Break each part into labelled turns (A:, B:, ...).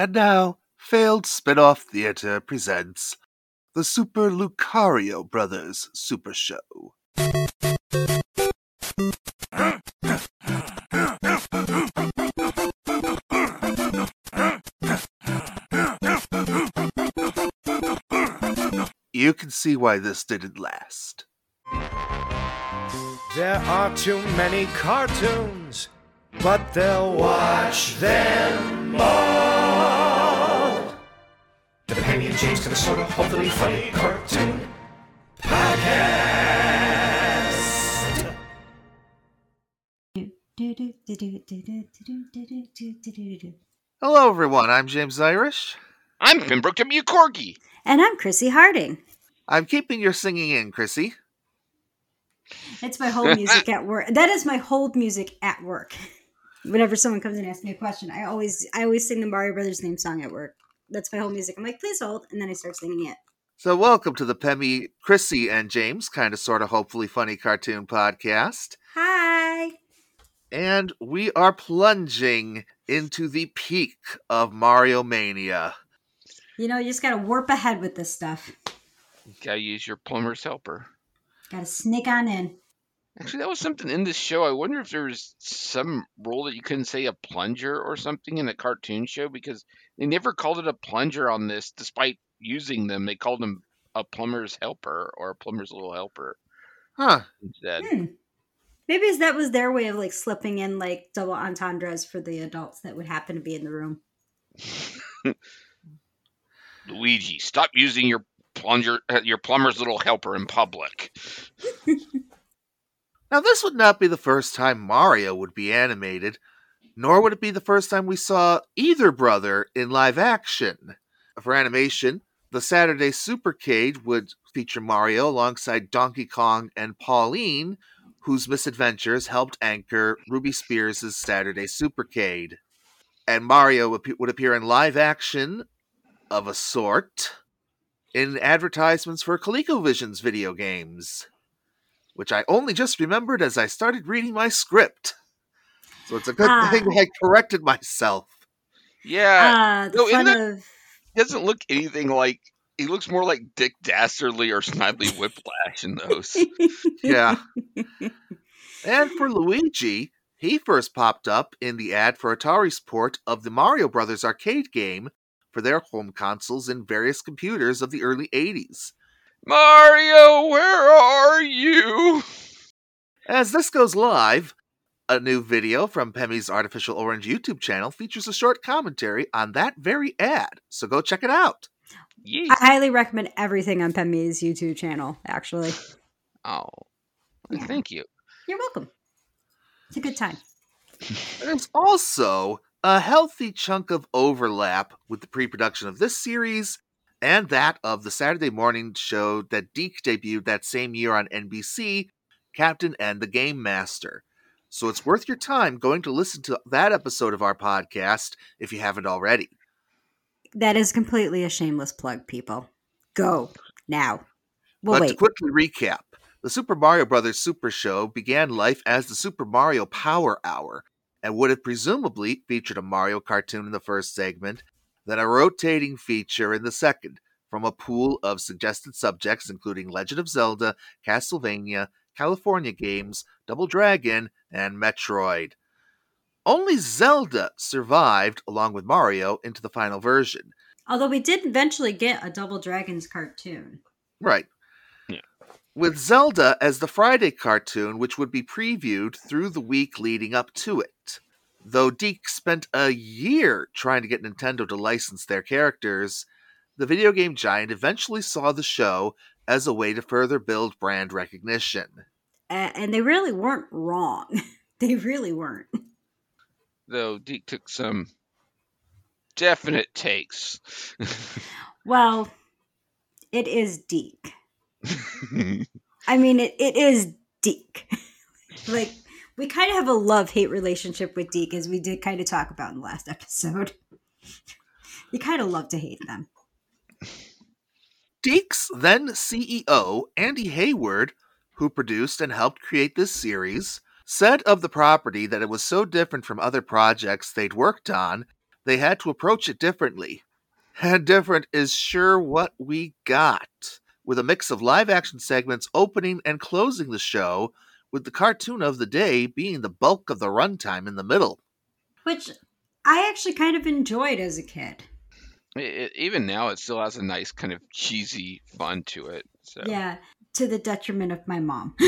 A: And now, Failed Spinoff Theater presents the Super Lucario Brothers Super Show. You can see why this didn't last.
B: There are too many cartoons, but they'll watch them all. The Pemmy and James kind of sort of hopefully funny cartoon podcast.
A: Hello, everyone. I'm James Irish.
C: I'm Pembroke W. Corgi.
D: And I'm Chrissy Harding.
A: I'm keeping your singing in, Chrissy.
D: It's my hold music at work. That is my hold music at work. Whenever someone comes and asks me a question, I always I always sing the Mario Brothers theme song at work. That's my hold music. I'm like, please hold, and then I start singing it.
A: So, welcome to the Pemmy, Chrissy, and James kind of, sort of, hopefully funny cartoon podcast.
D: Hi.
A: And we are plunging into the peak of Mario Mania.
D: You know, you just gotta warp ahead with this stuff.
C: You gotta use your plumber's helper.
D: Gotta sneak on in.
C: Actually, that was something in this show. I wonder if there was some rule that you couldn't say a plunger or something in a cartoon show because they never called it a plunger on this, despite using them. They called them a plumber's helper or a plumber's little helper
A: Huh.
C: instead.
D: Hmm. Maybe is- that was their way of like slipping in like double entendres for the adults that would happen to be in the room.
C: Luigi, stop using your plunger, uh, your plumber's little helper in public.
A: Now, this would not be the first time Mario would be animated, nor would it be the first time we saw either brother in live action. For animation, the Saturday Supercade would feature Mario alongside Donkey Kong and Pauline, whose misadventures helped anchor Ruby Spears' Saturday Supercade. And Mario would appear in live action of a sort in advertisements for ColecoVision's video games which I only just remembered as I started reading my script. So it's a good
D: Ah.
A: thing I corrected myself.
C: Yeah,
D: Uh,
C: no, isn't that-
D: of
C: he doesn't look anything like. He looks more like Dick Dastardly or Snidely Whiplash in those.
A: Yeah. and for Luigi, he first popped up in the ad for Atari's port of the Mario Brothers arcade game for their home consoles and various computers of the early 80s.
C: Mario, where are you?
A: As this goes live, a new video from Pemmy's Artificial Orange YouTube channel features a short commentary on that very ad, so go check it out.
C: Yes.
D: I highly recommend everything on Pemmy's YouTube channel, actually.
C: Oh,
D: Yeah.
C: thank you.
D: You're welcome. It's a good time.
A: There's also a healthy chunk of overlap with the pre production of this series and that of the Saturday morning show that DiC debuted that same year on NBC, Captain N the Game Master. So it's worth your time going to listen to that episode of our podcast if you haven't already.
D: That is completely a shameless plug, people. Go now. Well,
A: but to quickly recap, the Super Mario Bros. Super Show began life as the Super Mario Power Hour and would have presumably featured a Mario cartoon in the first segment, then a rotating feature in the second, from a pool of suggested subjects including Legend of Zelda, Castlevania, California games, Double Dragon, and Metroid. Only Zelda survived, along with Mario, into the final version.
D: Although we did eventually get a Double Dragons cartoon.
A: Right.
C: Yeah.
A: With Zelda as the Friday cartoon, which would be previewed through the week leading up to it. Though DiC spent a year trying to get Nintendo to license their characters, the video game giant eventually saw the show as a way to further build brand recognition.
D: A- and they really weren't wrong. they really weren't.
C: Though DiC took some definite takes.
D: Well, it is DiC. I mean, it, it is DiC. like, we kind of have a love hate relationship with DiC, as we did kind of talk about in the last episode. you kind of love to hate them.
A: DiC's then CEO, Andy Hayward, who produced and helped create this series, said of the property that it was so different from other projects they'd worked on, they had to approach it differently. And different is sure what we got, with a mix of live action segments opening and closing the show, with the cartoon of the day being the bulk of the runtime in the middle.
D: Which I actually kind of enjoyed as a kid.
C: It, it- even now, it still has a nice kind of cheesy fun to it. So
D: Yeah, to the detriment of my mom.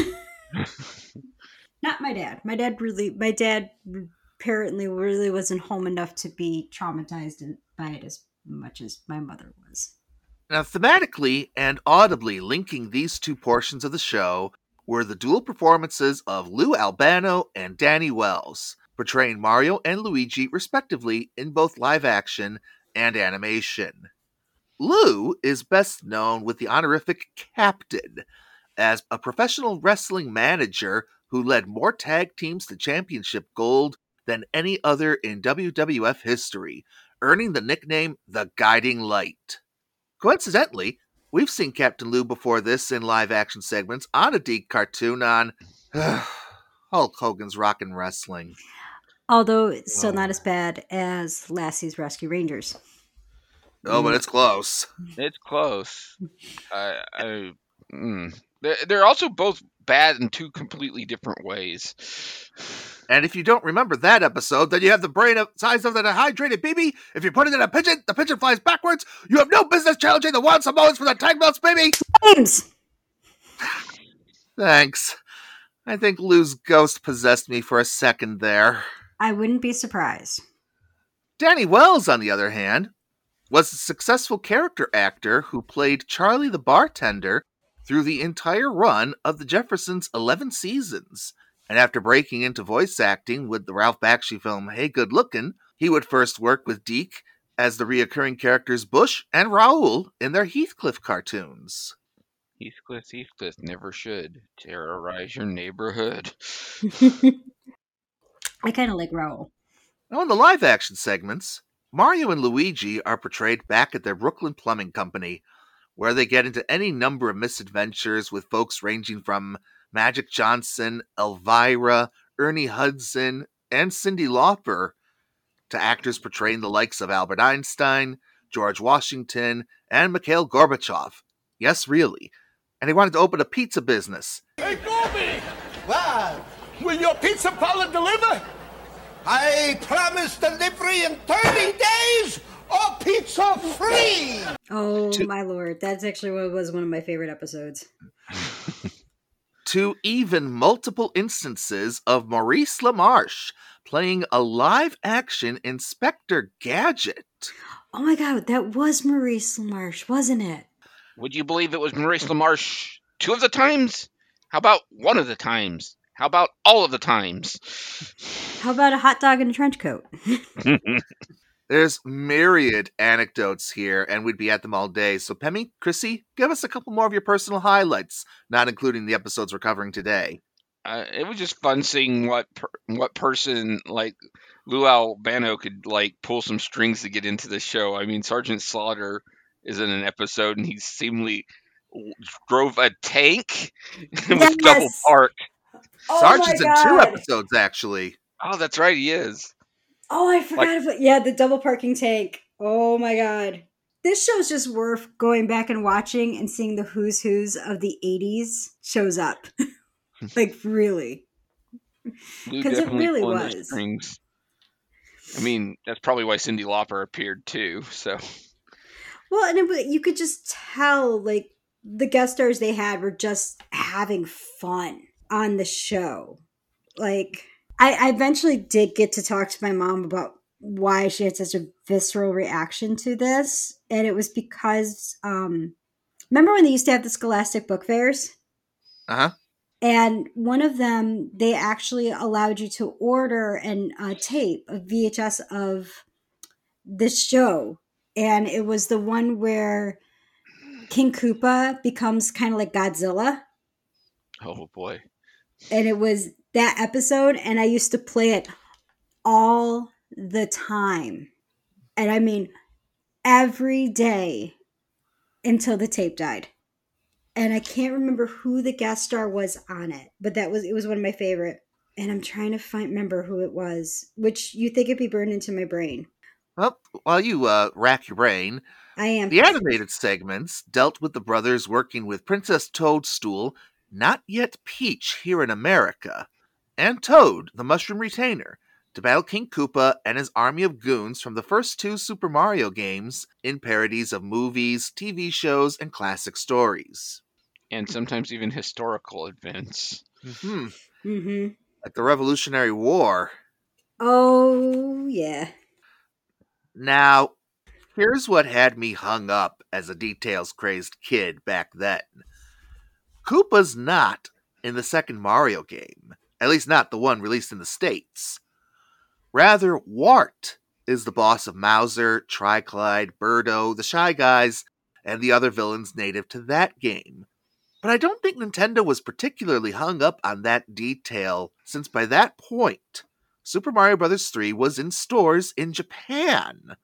D: Not my dad. My dad really, my dad apparently really wasn't home enough to be traumatized by it as much as my mother was.
A: Now, thematically and audibly linking these two portions of the show were the dual performances of Lou Albano and Danny Wells, portraying Mario and Luigi respectively in both live action and animation. Lou is best known with the honorific Captain as a professional wrestling manager who led more tag teams to championship gold than any other in WWF history, earning the nickname the Guiding Light. Coincidentally, we've seen Captain Lou before this in live action segments on a DiC cartoon on Hulk Hogan's Rockin' Wrestling.
D: Although it's still not
A: Oh.
D: as bad as Lassie's Rescue Rangers.
A: Oh, but it's close.
C: it's close. I, I, mm. They're, they're also both bad in two completely different ways.
A: And if you don't remember that episode, then you have the brain of size of the dehydrated baby. If you put it in a pigeon, the pigeon flies backwards. You have no business challenging the wild Samoans for the tag belts, baby.
D: James!
A: Thanks. I think Lou's ghost possessed me for a second there.
D: I wouldn't be surprised.
A: Danny Wells, on the other hand, was a successful character actor who played Charlie the bartender through the entire run of the Jeffersons' 11 seasons. And after breaking into voice acting with the Ralph Bakshi film Hey Good Lookin', he would first work with DiC as the reoccurring characters Bush and Raoul in their Heathcliff cartoons.
C: Heathcliff, Heathcliff never should terrorize your neighborhood.
D: I kind of like Raoul.
A: Now, in the live action segments, Mario and Luigi are portrayed back at their Brooklyn Plumbing Company, where they get into any number of misadventures with folks ranging from Magic Johnson, Elvira, Ernie Hudson, and Cyndi Lauper, to actors portraying the likes of Albert Einstein, George Washington, and Mikhail Gorbachev. Yes, really. And he wanted to open a pizza business.
E: Hey, Goldie!
F: What?
E: Will your pizza parlor deliver?
F: I promise delivery in 30 days or pizza free!
D: Oh
A: To-
D: my lord, that's actually what was one of my favorite episodes.
A: to even multiple instances of Maurice LaMarche playing a live action Inspector Gadget.
D: Oh my god, that was Maurice LaMarche, wasn't it?
C: Would you believe it was Maurice LaMarche two of the times? How about one of the times? How about all of the times?
D: How about a hot dog in a trench coat?
A: There's myriad anecdotes here, and we'd be at them all day. So, Pemmy, Chrissy, give us a couple more of your personal highlights, not including the episodes we're covering today.
C: uh, it was just fun seeing what per- what person like Lou Albano could like pull some strings to get into the show. I mean, Sergeant Slaughter is in an episode, and he seemingly drove a tank with double park.
D: Oh
A: Sergeant's in two episodes, actually.
C: Oh, that's right, he is.
D: Oh, I forgot about yeah, the double parking tank. Oh my god. This show's just worth going back and watching and seeing the who's who's of the 80s shows up. like really.
C: Lou
D: 'Cause it really was.
C: I mean, that's probably why Cyndi Lauper appeared too. So
D: Well, and it, you could just tell like the guest stars they had were just having fun on the show. Like I, I eventually did get to talk to my mom about why she had such a visceral reaction to this, and it was because um remember when they used to have the Scholastic book fairs?
A: Uh huh.
D: And one of them, they actually allowed you to order an uh, tape, a VHS of this show. And it was the one where King Koopa becomes kind of like Godzilla.
C: oh boy.
D: And it was that episode. And I used to play it all the time. And I mean, every day until the tape died and I can't remember who the guest star was on it, but that was it was one of my favorite. And I'm trying to find remember who it was, which you think it'd be burned into my brain.
A: Well, while you uh, rack your brain,
D: I am.
A: the animated segments dealt with the brothers working with Princess Toadstool, not yet Peach here in America, and Toad, the Mushroom Retainer, to battle King Koopa and his army of goons from the first two Super Mario games in parodies of movies, TV shows, and classic stories.
C: And sometimes even historical events.
A: hmm
D: hmm
A: Like the Revolutionary War.
D: Oh yeah.
A: Now, here's what had me hung up as a details crazed kid back then. Koopa's not in the second Mario game, at least not the one released in the States. Rather, Wart is the boss of Mouser, Tryclyde, Birdo, the Shy Guys, and the other villains native to that game. But I don't think Nintendo was particularly hung up on that detail, since by that point, Super Mario Bros. 3 was in stores in Japan,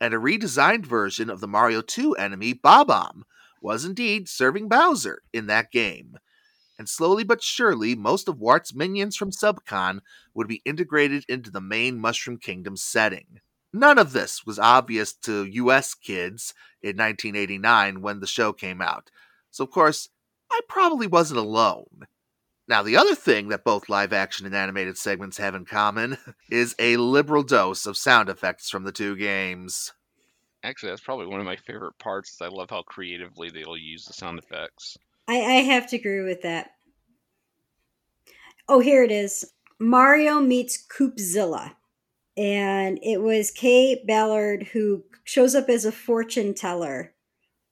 A: and a redesigned version of the Mario 2 enemy, Bob-omb, was indeed serving Bowser in that game. And slowly but surely, most of Wart's minions from Subcon would be integrated into the main Mushroom Kingdom setting. None of this was obvious to US kids in 1989 when the show came out. So, of course, I probably wasn't alone. Now, the other thing that both live action and animated segments have in common is a liberal dose of sound effects from the two games.
C: Actually, that's probably one of my favorite parts. I love how creatively they'll use the sound effects.
D: I, I have to agree with that. Oh, here it is. Mario meets Koopzilla. And it was Kate Ballard who shows up as a fortune teller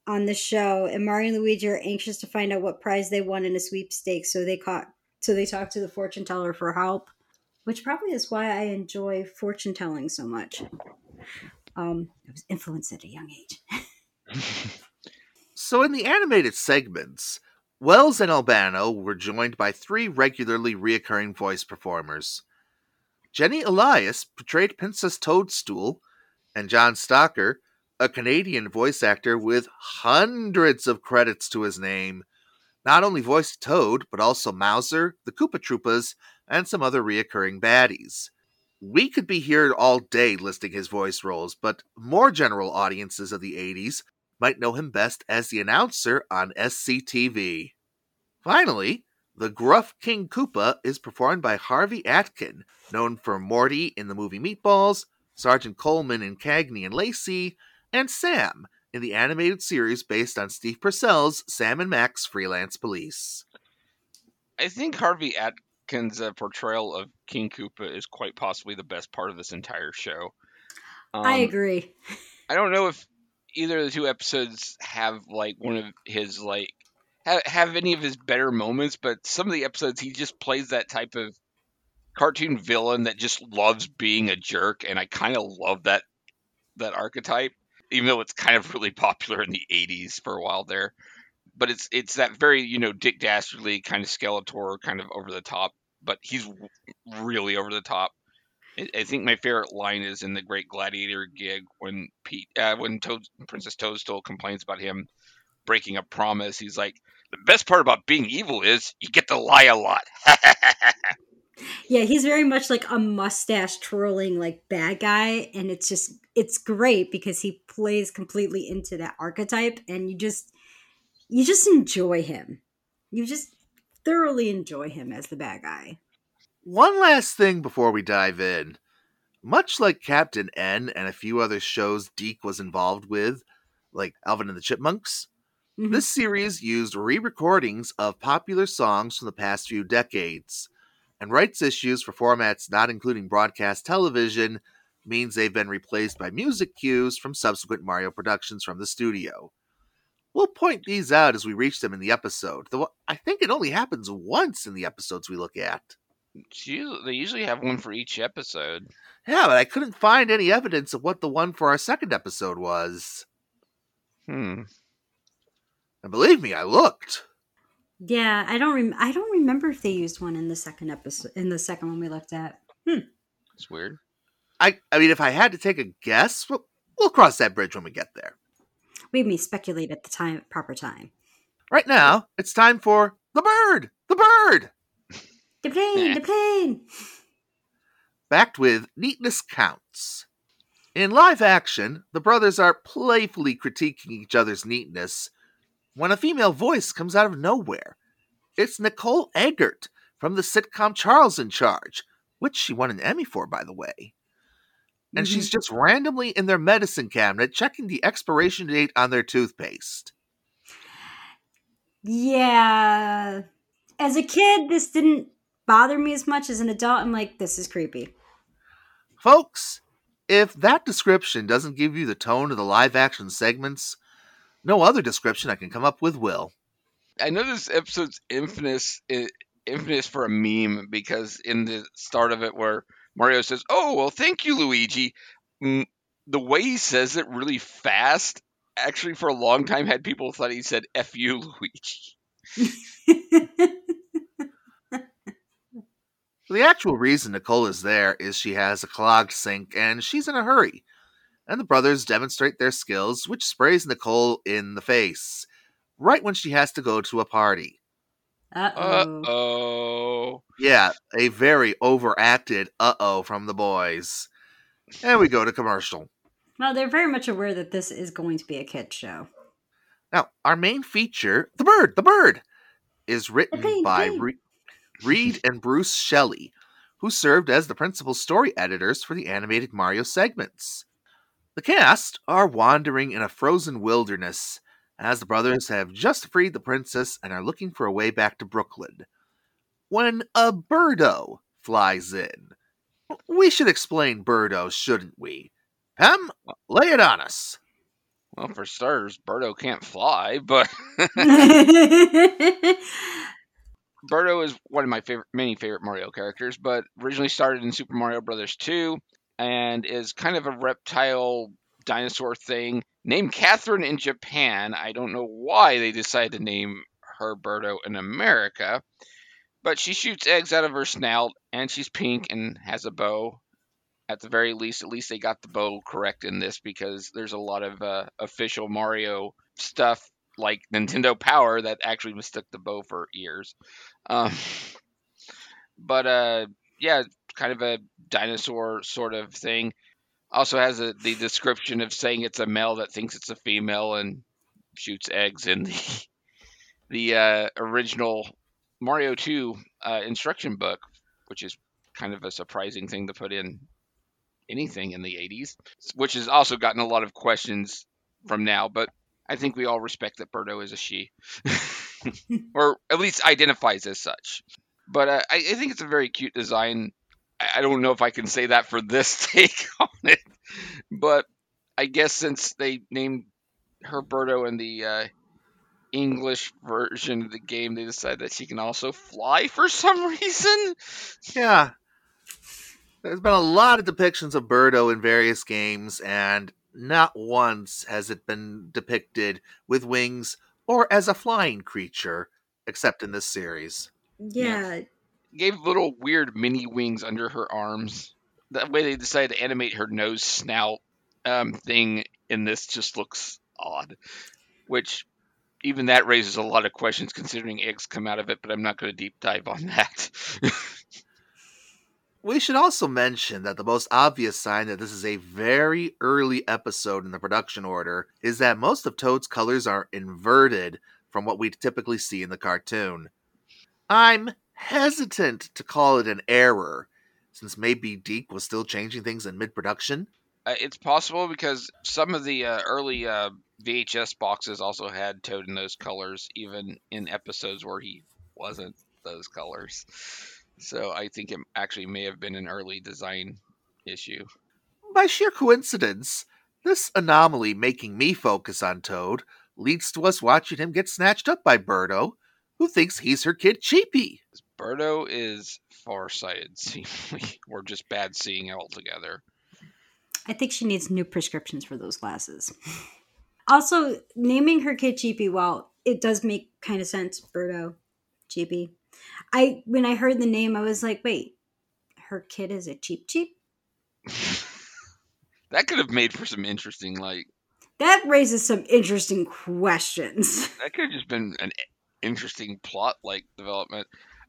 D: on the show. And Mario and Luigi are anxious to find out what prize they won in a sweepstakes. So they caught so they talk to the fortune teller for help. Which probably is why I enjoy fortune telling so much. Um, I was influenced at a young age.
A: So, in the animated segments, Wells and Albano were joined by three regularly reoccurring voice performers. Jeannie Elias portrayed Princess Toadstool, and John Stocker, a Canadian voice actor with hundreds of credits to his name, not only voiced Toad, but also Mouser, the Koopa Troopas, and some other reoccurring baddies. We could be here all day listing his voice roles, but more general audiences of the 80s might know him best as the announcer on SCTV. Finally, the gruff King Koopa is performed by Harvey Atkin, known for Morty in the movie Meatballs, Sergeant Coleman in Cagney and Lacey, and Sam in the animated series based on Steve Purcell's Sam and Max Freelance Police.
C: I think Harvey Atkins' uh, portrayal of King Koopa is quite possibly the best part of this entire show.
D: I
C: Um,
D: agree.
C: I don't know if either of the two episodes have like one of his like have, have any of his better moments, but some of the episodes he just plays that type of cartoon villain that just loves being a jerk, and I kind of love that that archetype, even though it's kind of really popular in the '80s for a while there. But it's it's that very you know Dick Dastardly kind of Skeletor, kind of over the top, but he's really over the top. I- think my favorite line is in the Great Gladiator gig when Pete, uh, when Toad, Princess Toadstool complains about him breaking a promise. He's like, "The best part about being evil is you get to lie a lot."
D: Yeah, he's very much like a mustache twirling like bad guy, and it's just it's great because he plays completely into that archetype, and you just you just enjoy him. You just thoroughly enjoy him as the bad guy.
A: One last thing before we dive in. Much like Captain N and a few other shows DiC was involved with, like Alvin and the Chipmunks,
D: Mhm.
A: this series used re recordings of popular songs from the past few decades. And rights issues for formats not including broadcast television means they've been replaced by music cues from subsequent Mario productions from the studio. We'll point these out as we reach them in the episode, though I think it only happens once in the episodes we look at.
C: They usually have one for each episode.
A: Yeah, but I couldn't find any evidence of what the one for our second episode was.
C: Hmm.
A: And believe me, I looked.
D: Yeah, I don't rem- I don't remember if they used one in the second episode in the second one we looked at. Hmm.
C: it's weird.
A: I, I mean, if I had to take a guess, we'll, we'll cross that bridge when we get there.
D: We may speculate at the time proper time.
A: Right now, it's time for the bird, the bird,
D: The plane,
C: Nah.
D: the plane.
A: backed with neatness counts. In live action, the brothers are playfully critiquing each other's neatness when a female voice comes out of nowhere. It's Nicole Eggert from the sitcom Charles in Charge, which she won an Emmy for, by the way. And mm-hmm. she's just randomly in their medicine cabinet checking the expiration date on their toothpaste.
D: Yeah. As a kid, this didn't bother me as much. As an adult, I'm like, this is creepy.
A: Folks, if that description doesn't give you the tone of the live action segments, no other description I can come up with will.
C: I know this episode's infamous, infamous for a meme because in the start of it, where Mario says, "Oh well, thank you, Luigi," the way he says it really fast, actually, for a long time, had people thought he said "f you, Luigi."
A: The actual reason Nicole is there is she has a clogged sink and she's in a hurry. And the brothers demonstrate their skills, which sprays Nicole in the face, right when she has to go to a party.
D: Uh
C: Uh
D: oh.
A: Yeah, a very overacted uh oh from the boys. And we go to commercial.
D: Well, they're very much aware that this is going to be a kid show.
A: Now, our main feature, The Bird, The Bird, is written
D: Okay,
A: by
D: great.
A: Re- Reed and Bruce Shelley, who served as the principal story editors for the animated Mario segments. The cast are wandering in a frozen wilderness as the brothers have just freed the princess and are looking for a way back to Brooklyn. When a birdo flies in. We should explain Birdo, shouldn't we? Hem, lay it on us.
C: Well, for starters, Birdo can't fly, but Birdo is one of my favorite, many favorite Mario characters, but originally started in Super Mario Brothers 2 and is kind of a reptile dinosaur thing named Catherine in Japan. I don't know why they decided to name her Birdo in America, but she shoots eggs out of her snout and she's pink and has a bow. At the very least, at least they got the bow correct in this because there's a lot of uh, official Mario stuff like Nintendo Power that actually mistook the bow for ears. Um, but uh, yeah, kind of a dinosaur sort of thing. Also has a, the description of saying it's a male that thinks it's a female and shoots eggs in the the uh, original Mario 2 uh, instruction book, which is kind of a surprising thing to put in anything in the 80s, which has also gotten a lot of questions from now. But I think we all respect that Birdo is a she, or at least identifies as such. But uh, I, I think it's a very cute design. I I don't know if I can say that for this take on it, but I guess since they named her Birdo in the uh, English version of the game, they decided that she can also fly for some reason.
A: Yeah. There's been a lot of depictions of Birdo in various games, and not once has it been depicted with wings or as a flying creature, except in this series.
D: yeah.
C: Gave little weird mini wings under her arms. That way they decided to animate her nose snout um, thing in this just looks odd. Which even that raises a lot of questions considering eggs come out of it, but I'm not going to deep dive on that.
A: We should also mention that the most obvious sign that this is a very early episode in the production order is that most of Toad's colors are inverted from what we typically see in the cartoon. I'm hesitant to call it an error, since maybe DiC was still changing things in mid production.
C: Uh, it's possible because some of the uh, early uh, VHS boxes also had Toad in those colors, even in episodes where he wasn't those colors. So I think it actually may have been an early design issue.
A: By sheer coincidence, this anomaly making me focus on Toad leads to us watching him get snatched up by Birdo, who thinks he's her kid Cheepy.
C: Birdo is farsighted, seemingly, or just bad seeing altogether.
D: I think she needs new prescriptions for those glasses. Also, naming her kid Cheepy, while it does make kind of sense, Birdo, Cheepy. I when I heard the name, I was like, wait, her kid is a Cheep Cheep?
C: That could have made for some interesting, like,
D: That raises some interesting questions.
C: that could have just been an interesting plot like development.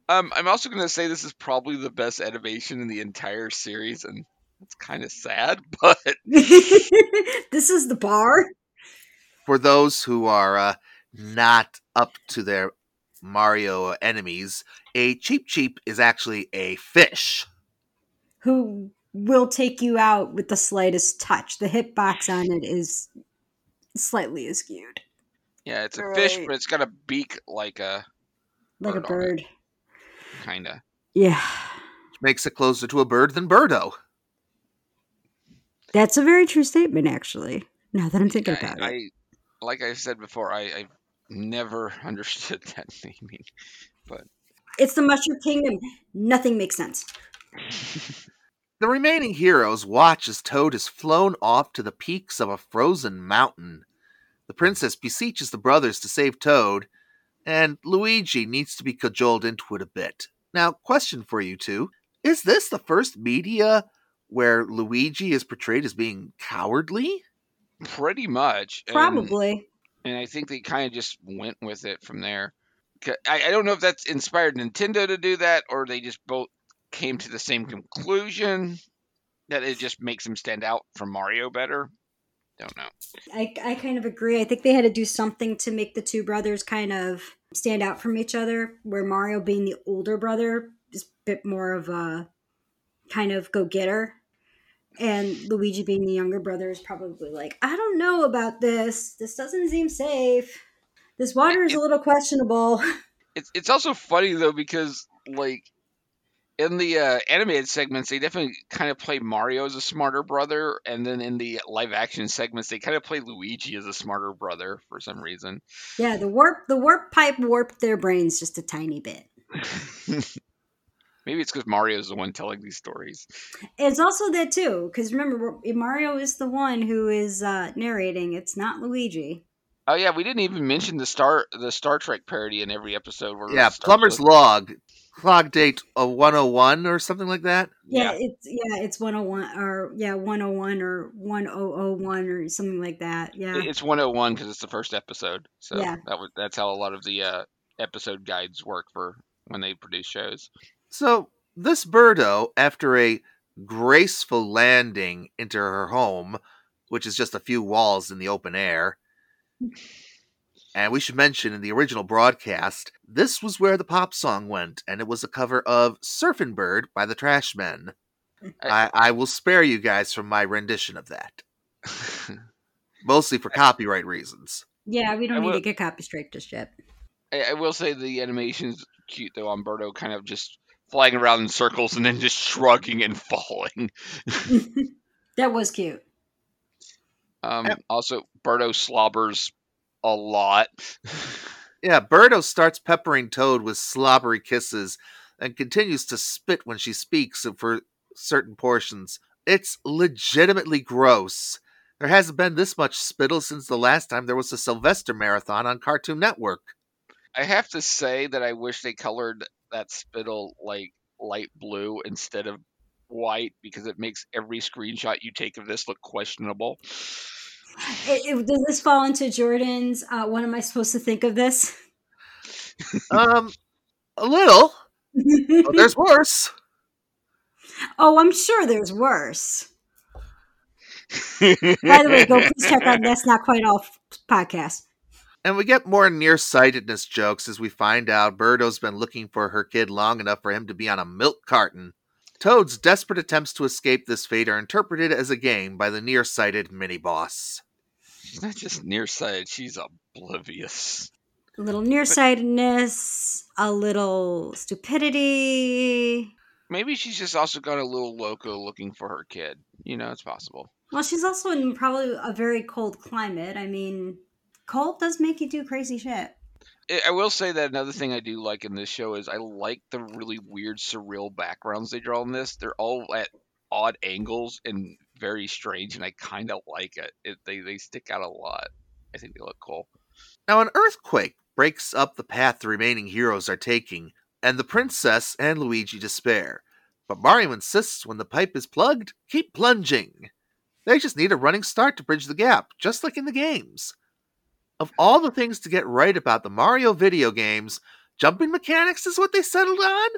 C: Um, I'm also going to say this is probably the best animation in the entire series, and That's kind of sad, but
D: this is the bar.
A: For those who are uh, not up to their Mario enemies, a Cheep Cheep is actually a fish.
D: Who will take you out with the slightest touch. The hitbox on it is slightly askewed.
C: yeah, it's a fish, but it's got a beak like a
D: Like a
C: Bird on it.
D: Bird.
C: kind of.
D: Yeah.
A: Which makes it closer to a bird than Birdo.
D: That's a very true statement, actually. Now that I'm thinking
C: I,
D: about it.
C: I, like I said before, I, I've never understood that naming.
D: But it's the Mushroom Kingdom. Nothing makes sense.
A: The remaining heroes watch as Toad is flown off to the peaks of a frozen mountain. The princess beseeches the brothers to save Toad, and Luigi needs to be cajoled into it a bit. Now, question for you two Is this the first media where Luigi is portrayed as being cowardly?
C: Pretty much.
D: Probably.
C: and I think they kind of just went with it from there. I, I don't know if that's inspired Nintendo to do that, or they just both came to the same conclusion that it just makes him stand out from Mario better. Don't know.
D: I, I kind of agree. I think they had to do something to make the two brothers kind of stand out from each other, where Mario, being the older brother, is a bit more of a kind of go getter. And Luigi, being the younger brother, is probably like, I don't know about this. This doesn't seem safe. This water is a little questionable.
C: It's it's also funny though because like in the uh, animated segments they definitely kind of play Mario as a smarter brother, and then in the live action segments they kind of play Luigi as a smarter brother for some reason.
D: Yeah, the warp the warp pipe warped their brains just a tiny bit.
C: Maybe it's because Mario's the one telling these stories.
D: It's also that too, because remember Mario is the one who is uh, narrating. It's not Luigi.
C: Oh yeah, we didn't even mention the Star the Star Trek parody in every episode. Where
A: Yeah, Plumber's
C: with-
A: Log. Log date a 101 or something like that.
D: Yeah, it's yeah, it's one hundred one or yeah, one hundred one or 1001 or something like that. Yeah,
C: It's 101 because it's the first episode. So
D: Yeah.
C: that was that's how a lot of the uh, episode guides work for when they produce shows.
A: So, this Birdo, after a graceful landing into her home, which is just a few walls in the open air, and we should mention in the original broadcast, this was where the pop song went, and it was a cover of Surfin' Bird by the Trashmen. I, I will spare you guys from my rendition of that, mostly for copyright reasons.
D: yeah, we don't
C: I
D: need
C: will-
D: to get copy straight just yet.
C: I, I will say the animation's cute though on Birdo, kind of just flying around in circles and then just shrugging and falling.
D: that was cute.
C: Um,
A: Yep.
C: Also, Birdo slobbers a lot.
A: Yeah, Birdo starts peppering Toad with slobbery kisses and continues to spit when she speaks for certain portions. It's legitimately gross. There hasn't been this much spittle since the last time there was a Sylvester marathon on Cartoon Network.
C: I have to say that I wish they colored that spittle like light blue instead of white because it makes every screenshot you take of this look questionable.
D: It, it- does this fall into Jordan's? Uh, what am I supposed to think of this?
A: Um, a little. But there's worse.
D: oh, I'm sure there's worse. By the way, go please check out That's Not Quite All podcast.
A: And we get more nearsightedness jokes as we find out Birdo's been looking for her kid long enough for him to be on a milk carton. Toad's desperate attempts to escape this fate are interpreted as a game by the nearsighted mini boss.
C: She's not just nearsighted; she's oblivious.
D: A little nearsightedness, a little stupidity.
C: Maybe she's just also got a little loco looking for her kid. You know, it's possible.
D: Well, she's also in probably a very cold climate. I mean, cold does make you do crazy shit.
C: I I will say that another thing I do like in this show is I like the really weird, surreal backgrounds they draw in this. They're all at odd angles and very strange, and I kind of like it. it. They they stick out a lot. I think they look cool.
A: Now, an earthquake breaks up the path the remaining heroes are taking, and the princess and Luigi despair. But Mario insists when the pipe is plugged, keep plunging. They just need a running start to bridge the gap, just like in the games. Of all the things to get right about the Mario video games, jumping mechanics is what they settled on?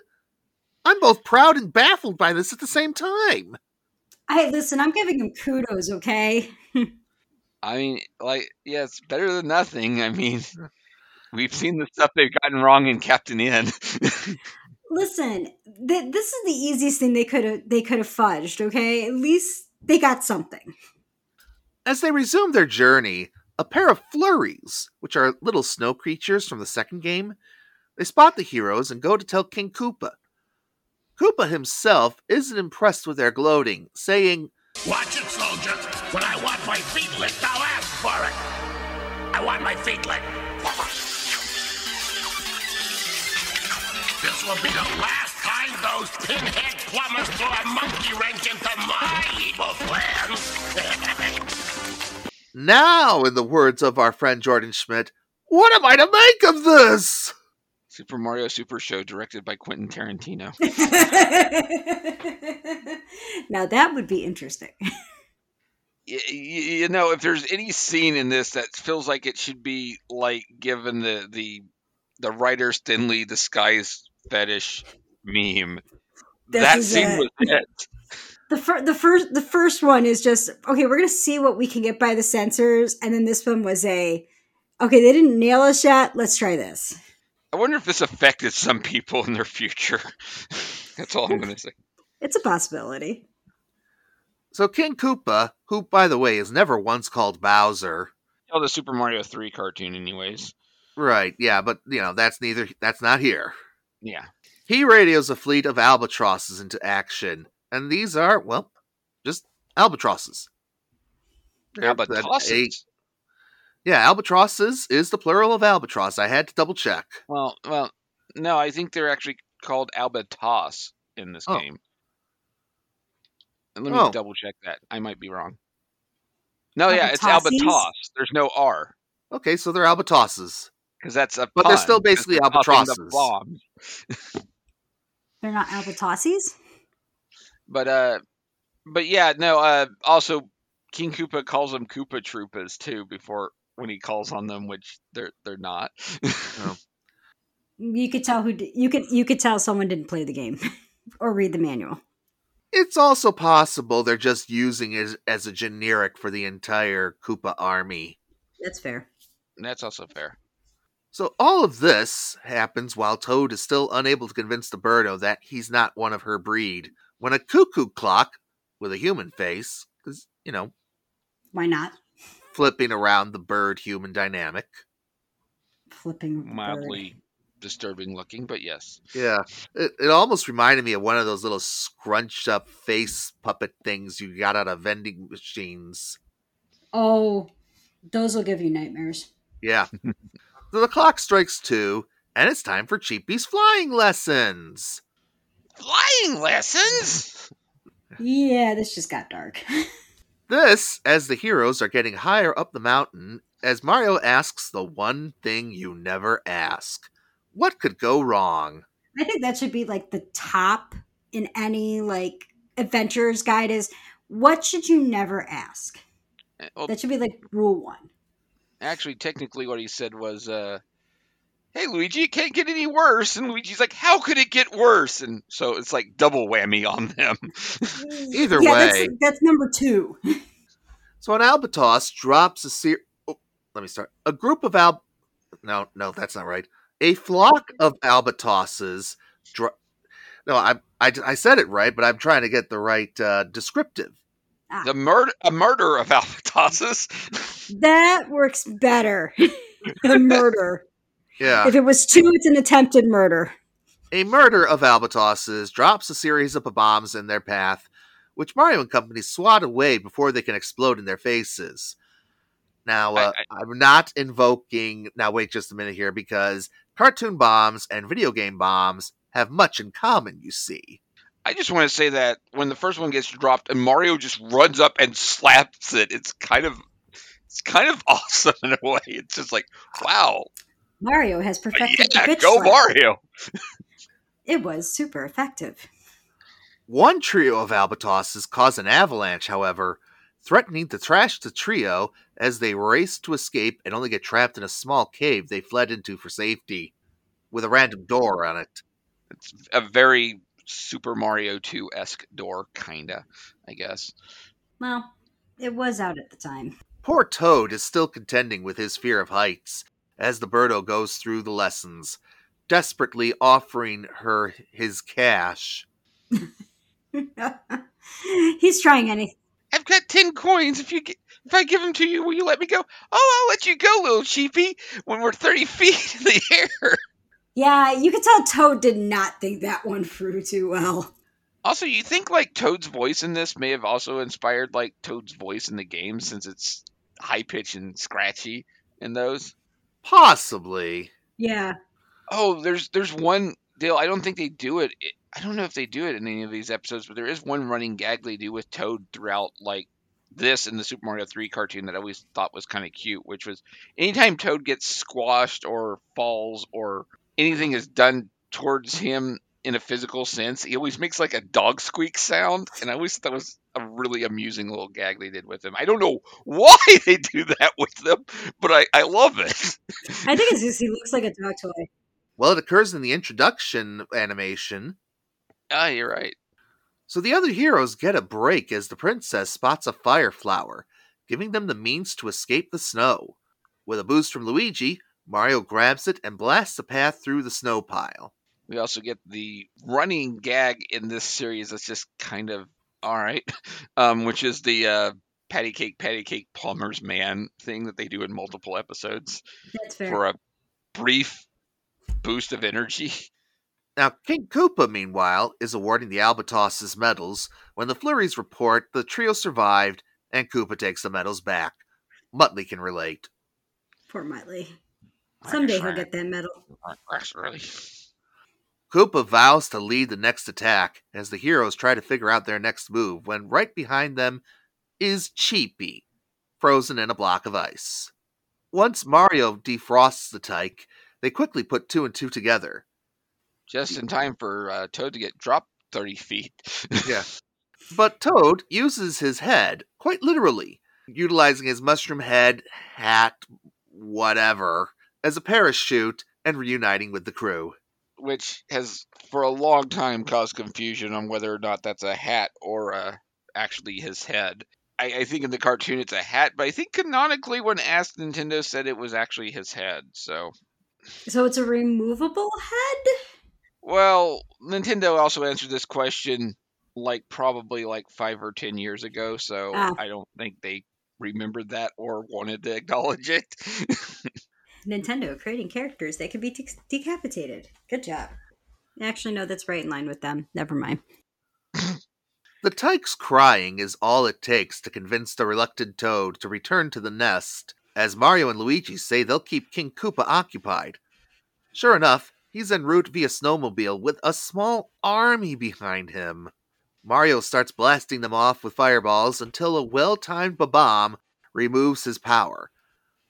A: I'm both proud and baffled by this at the same time.
D: I listen. I'm giving him kudos. Okay.
C: I mean, like, yeah, it's better than nothing. I mean, we've seen the stuff they've gotten wrong in Captain N.
D: Listen, th- this is the easiest thing they could have they could have fudged. Okay, at least they got something.
A: As they resume their journey, a pair of flurries, which are little snow creatures from the second game, they spot the heroes and go to tell King Koopa. Koopa himself isn't impressed with their gloating, saying,
F: Watch it, soldiers! When I want my feet licked, I'll ask for it. I want my feet licked. This will be the last time those pinhead plumbers throw a monkey wrench into my evil plans.
A: Now, in the words of our friend Jordan Schmidt, what am I to make of this?
C: Super Mario Super Show, directed by Quentin Tarantino.
D: now that would be interesting.
C: Y- y- you know, if there's any scene in this that feels like it should be like given the the the writer thinly disguised fetish meme,
D: This
C: that scene
D: it.
C: was it.
D: The, fir- the first the first one is just okay. We're gonna see what we can get by the censors, and then this one was a okay. They didn't nail us yet. Let's try this.
C: I wonder if this affected some people in their future. That's all I'm going to say.
D: It's a possibility.
A: So King Koopa, who by the way is never once called Bowser,
C: Oh, the Super Mario 3 cartoon, anyways.
A: right? Yeah, but you know that's neither that's not here.
C: Yeah.
A: He radios a fleet of albatrosses into action, and these are well, just albatrosses. They're- that-
C: Albatrosses.
A: A- yeah, albatrosses is the plural of albatross. I had to double check.
C: Well, well, no, I think they're actually called Albatoss in this
A: Oh.
C: game. And let me
A: Oh.
C: double check that. I might be wrong. No, yeah, it's
D: Albatrosses?
C: Albatoss. There's no R
A: Okay, so they're albatrosses.
C: because that's a.
A: But they're still basically
C: they're tossing the
A: albatrosses.
C: bomb.
D: They're not albatrosses.
C: But uh, but yeah, no. Uh, also, King Koopa calls them Koopa Troopas too before when he calls on them, which they're they're not.
D: You could tell who d- you could you could tell someone didn't play the game or read the manual.
A: It's also possible they're just using it as a generic for the entire Koopa army.
D: That's fair.
C: That's also fair.
A: So all of this happens while Toad is still unable to convince the Birdo that he's not one of her breed. When a cuckoo clock with a human face, because you know,
D: Why not?
A: Flipping around the bird human dynamic.
D: Flipping the bird.
C: Mildly disturbing looking, but yes.
A: Yeah, it, it almost reminded me of one of those little scrunched up face puppet things you got out of vending machines.
D: Oh, those will give you nightmares.
A: Yeah. so the clock strikes two, and it's time for Cheepy's flying lessons.
C: Flying lessons.
D: Yeah, this just got dark.
A: This, as the heroes are getting higher up the mountain, as Mario asks the one thing you never ask What could go wrong?
D: I think that should be like the top in any like adventures guide is what should you never ask?
C: Uh, Well,
D: That should be like rule one.
C: actually, technically, what he said was, uh, "Hey, Luigi, it can't get any worse." And Luigi's like, "How could it get worse?" And so it's like double whammy on them.
A: Either
D: yeah,
A: way.
D: that's, that's number two.
A: So an albatross drops a ser- oh, let me start. A group of al No, no, that's not right. A flock of albatrosses dro- No, I, I I said it right, but I'm trying to get the right uh, descriptive.
C: the murder, a murder of albatrosses.
D: That works better. the murder.
A: Yeah.
D: If it was two, it's an attempted murder.
A: A murder of albatrosses drops a series of bombs in their path, which Mario and company swat away before they can explode in their faces. Now, uh, I, am not invoking. Now, wait just a minute here, because cartoon bombs and video game bombs have much in common, you see.
C: I just want to say that when the first one gets dropped and Mario just runs up and slaps it, it's kind of it's kind of awesome in a way. It's just like, wow,
D: Mario has perfected
C: yeah,
D: the bitch
C: go
D: slap.
C: Mario.
D: It was super effective.
A: One trio of albatrosses cause an avalanche, however, threatening to trash the trio as they race to escape and only get trapped in a small cave they fled into for safety, with a random door on it.
C: It's a very Super Mario 2 esque door, kinda, I guess.
D: Well, it was out at the time.
A: Poor Toad is still contending with his fear of heights as the Birdo goes through the lessons, desperately offering her his cash.
D: He's trying anything.
C: I've got 10 coins. If you gi- if I give them to you, will you let me go? Oh, I'll let you go, little Cheepy, when we're 30 feet in the air.
D: Yeah, you could tell Toad did not think that one through too well.
C: Also, you think like Toad's voice in this may have also inspired like Toad's voice in the game since it's high pitched and scratchy in those?
A: Possibly.
D: Yeah.
C: Oh, there's there's one deal. I don't think they do it. I don't know if they do it in any of these episodes, but there is one running gag they do with Toad throughout like this in the Super Mario 3 cartoon that I always thought was kind of cute, which was anytime Toad gets squashed or falls or anything is done towards him in a physical sense, he always makes like a dog squeak sound, and I always thought that was a really amusing little gag they did with him. I don't know why they do that with them, but I, I love it.
D: I think it's just he looks like a dog toy.
A: Well, it occurs in the introduction animation.
C: Ah, you're right.
A: So the other heroes get a break as the princess spots a fire flower, giving them the means to escape the snow. With a boost from Luigi, Mario grabs it and blasts a path through the snow pile.
C: We also get the running gag in this series that's just kind of all right, um, which is the uh, patty cake, patty cake, plumber's man thing that they do in multiple episodes
D: That's fair.
C: for a brief boost of energy.
A: Now, King Koopa, meanwhile, is awarding the Albatoss's medals when the Flurries report the trio survived and Koopa takes the medals back. Muttley can relate.
D: Poor Muttley. Someday he'll get that medal.
C: That's really.
A: Koopa vows to lead the next attack as the heroes try to figure out their next move when right behind them is Cheepy, frozen in a block of ice. Once Mario defrosts the tyke, they quickly put two and two together.
C: Just in time for uh, Toad to get dropped 30 feet.
A: Yeah. But Toad uses his head, quite literally, utilizing his mushroom head, hat, whatever, as a parachute and reuniting with the crew.
C: Which has, for a long time, caused confusion on whether or not that's a hat or uh, actually his head. I, I think in the cartoon it's a hat, but I think canonically, when asked, Nintendo said it was actually his head. So,
D: So it's a removable head?
C: well, Nintendo also answered this question like probably like five or ten years ago. So
D: Ah.
C: I don't think they remembered that or wanted to acknowledge it.
D: Nintendo creating characters that can be de- decapitated. Good job. Actually, no, that's right in line with them. Never mind.
A: The tyke's crying is all it takes to convince the reluctant Toad to return to the nest, as Mario and Luigi say they'll keep King Koopa occupied. Sure enough, he's en route via snowmobile with a small army behind him. Mario starts blasting them off with fireballs until a well timed bomb removes his power.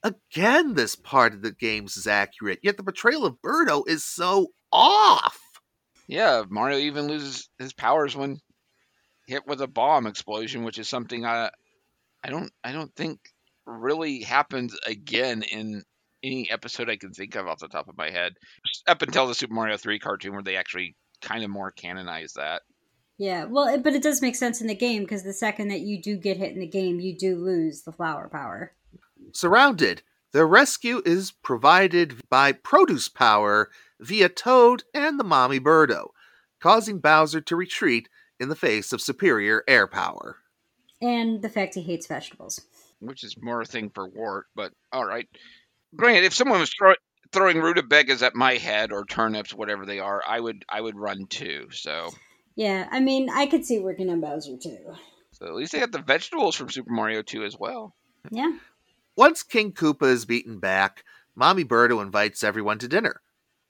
A: Again, this part of the games is accurate, yet the portrayal of Birdo is so off.
C: Yeah, Mario even loses his powers when hit with a bomb explosion, which is something I I don't I don't think really happens again in any episode I can think of off the top of my head. Up until the Super Mario 3 cartoon where they actually kind of more canonize that.
D: Yeah, well, but it does make sense in the game because the second that you do get hit in the game, you do lose the flower power.
A: Surrounded, their rescue is provided by produce power via Toad and the Mommy Birdo, causing Bowser to retreat in the face of superior air power.
D: And the fact he hates vegetables.
C: which is more a thing for Wart, but all right. Granted, if someone was throw, throwing rutabagas at my head or turnips, whatever they are, I would I would run too. So,
D: Yeah, I mean, I could see working on Bowser too.
C: so at least they got the vegetables from Super Mario 2 as well.
D: Yeah.
A: Once King Koopa is beaten back, Mommy Birdo invites everyone to dinner,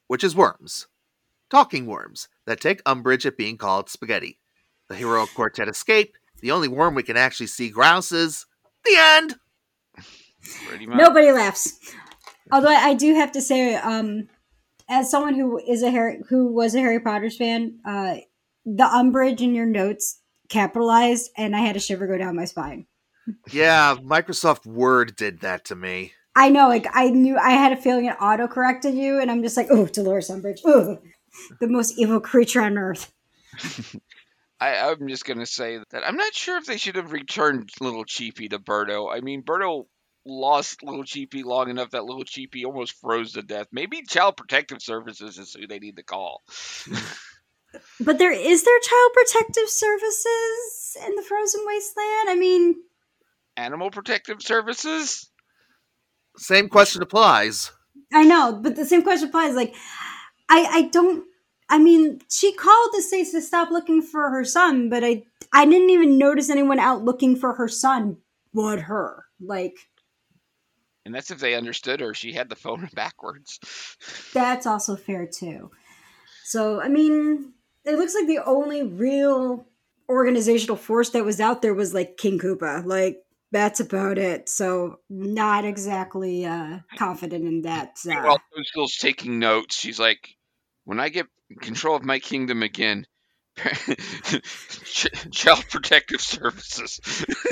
A: which is worms. Talking worms that take umbrage at being called spaghetti. The heroic quartet escape. The only worm we can actually see grouses. The end!
C: Much.
D: Nobody laughs. Although I I do have to say, um, as someone who is a Harry, who was a Harry Potter's fan, uh, the umbrage in your notes capitalized, and I had a shiver go down my spine.
A: Yeah, Microsoft Word did that to me.
D: I know, like I knew, I had a feeling it auto corrected you, and I'm just like, oh, Dolores Umbridge, oh, the most evil creature on earth.
C: I, I'm just gonna say that I'm not sure if they should have returned Little Cheepy to Birdo. I mean, Birdo lost Little Cheepy long enough that Little Cheepy almost froze to death. Maybe Child Protective Services is who they need to call.
D: But there is there child protective services in the frozen wasteland. I mean,
C: Animal Protective Services?
A: Same question applies.
D: I know, but the same question applies. Like, I I don't. I mean, she called to say to stop looking for her son, but I I didn't even notice anyone out looking for her son but her. Like,
C: And that's if they understood her. She had the phone backwards.
D: that's also fair too. So, I mean, it looks like the only real organizational force that was out there was like King Koopa. Like, that's about it. So, not exactly uh, confident in that. Uh,
C: While Toadstool's taking notes, she's like, when I get control of my kingdom again, Ch- Child Protective Services.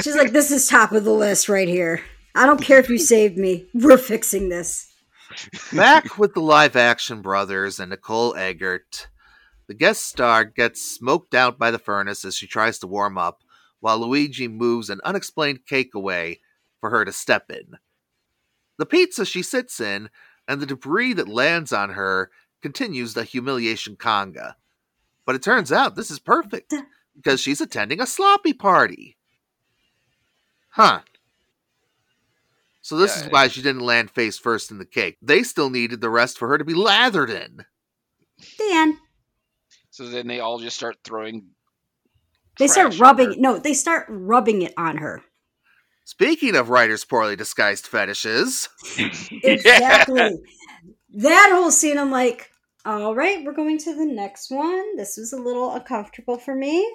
D: She's like, this is top of the list right here. I don't care if you saved me. We're fixing this.
A: Back with the live action brothers and Nicole Eggert, the guest star gets smoked out by the furnace as she tries to warm up, while Luigi moves an unexplained cake away for her to step in. The pizza she sits in and the debris that lands on her continues the humiliation conga. But it turns out this is perfect because she's attending a sloppy party. Huh. So this
C: Yeah,
A: is why she didn't land face first in the cake. They still needed the rest for her to be lathered in.
D: Dan,
C: So then they all just start throwing.
D: They start rubbing.
C: her.
D: No, they start rubbing it on her.
A: Speaking of writers' poorly disguised fetishes,
D: Exactly. That whole scene, I'm like, all right, we're going to the next one. This was a little uncomfortable for me.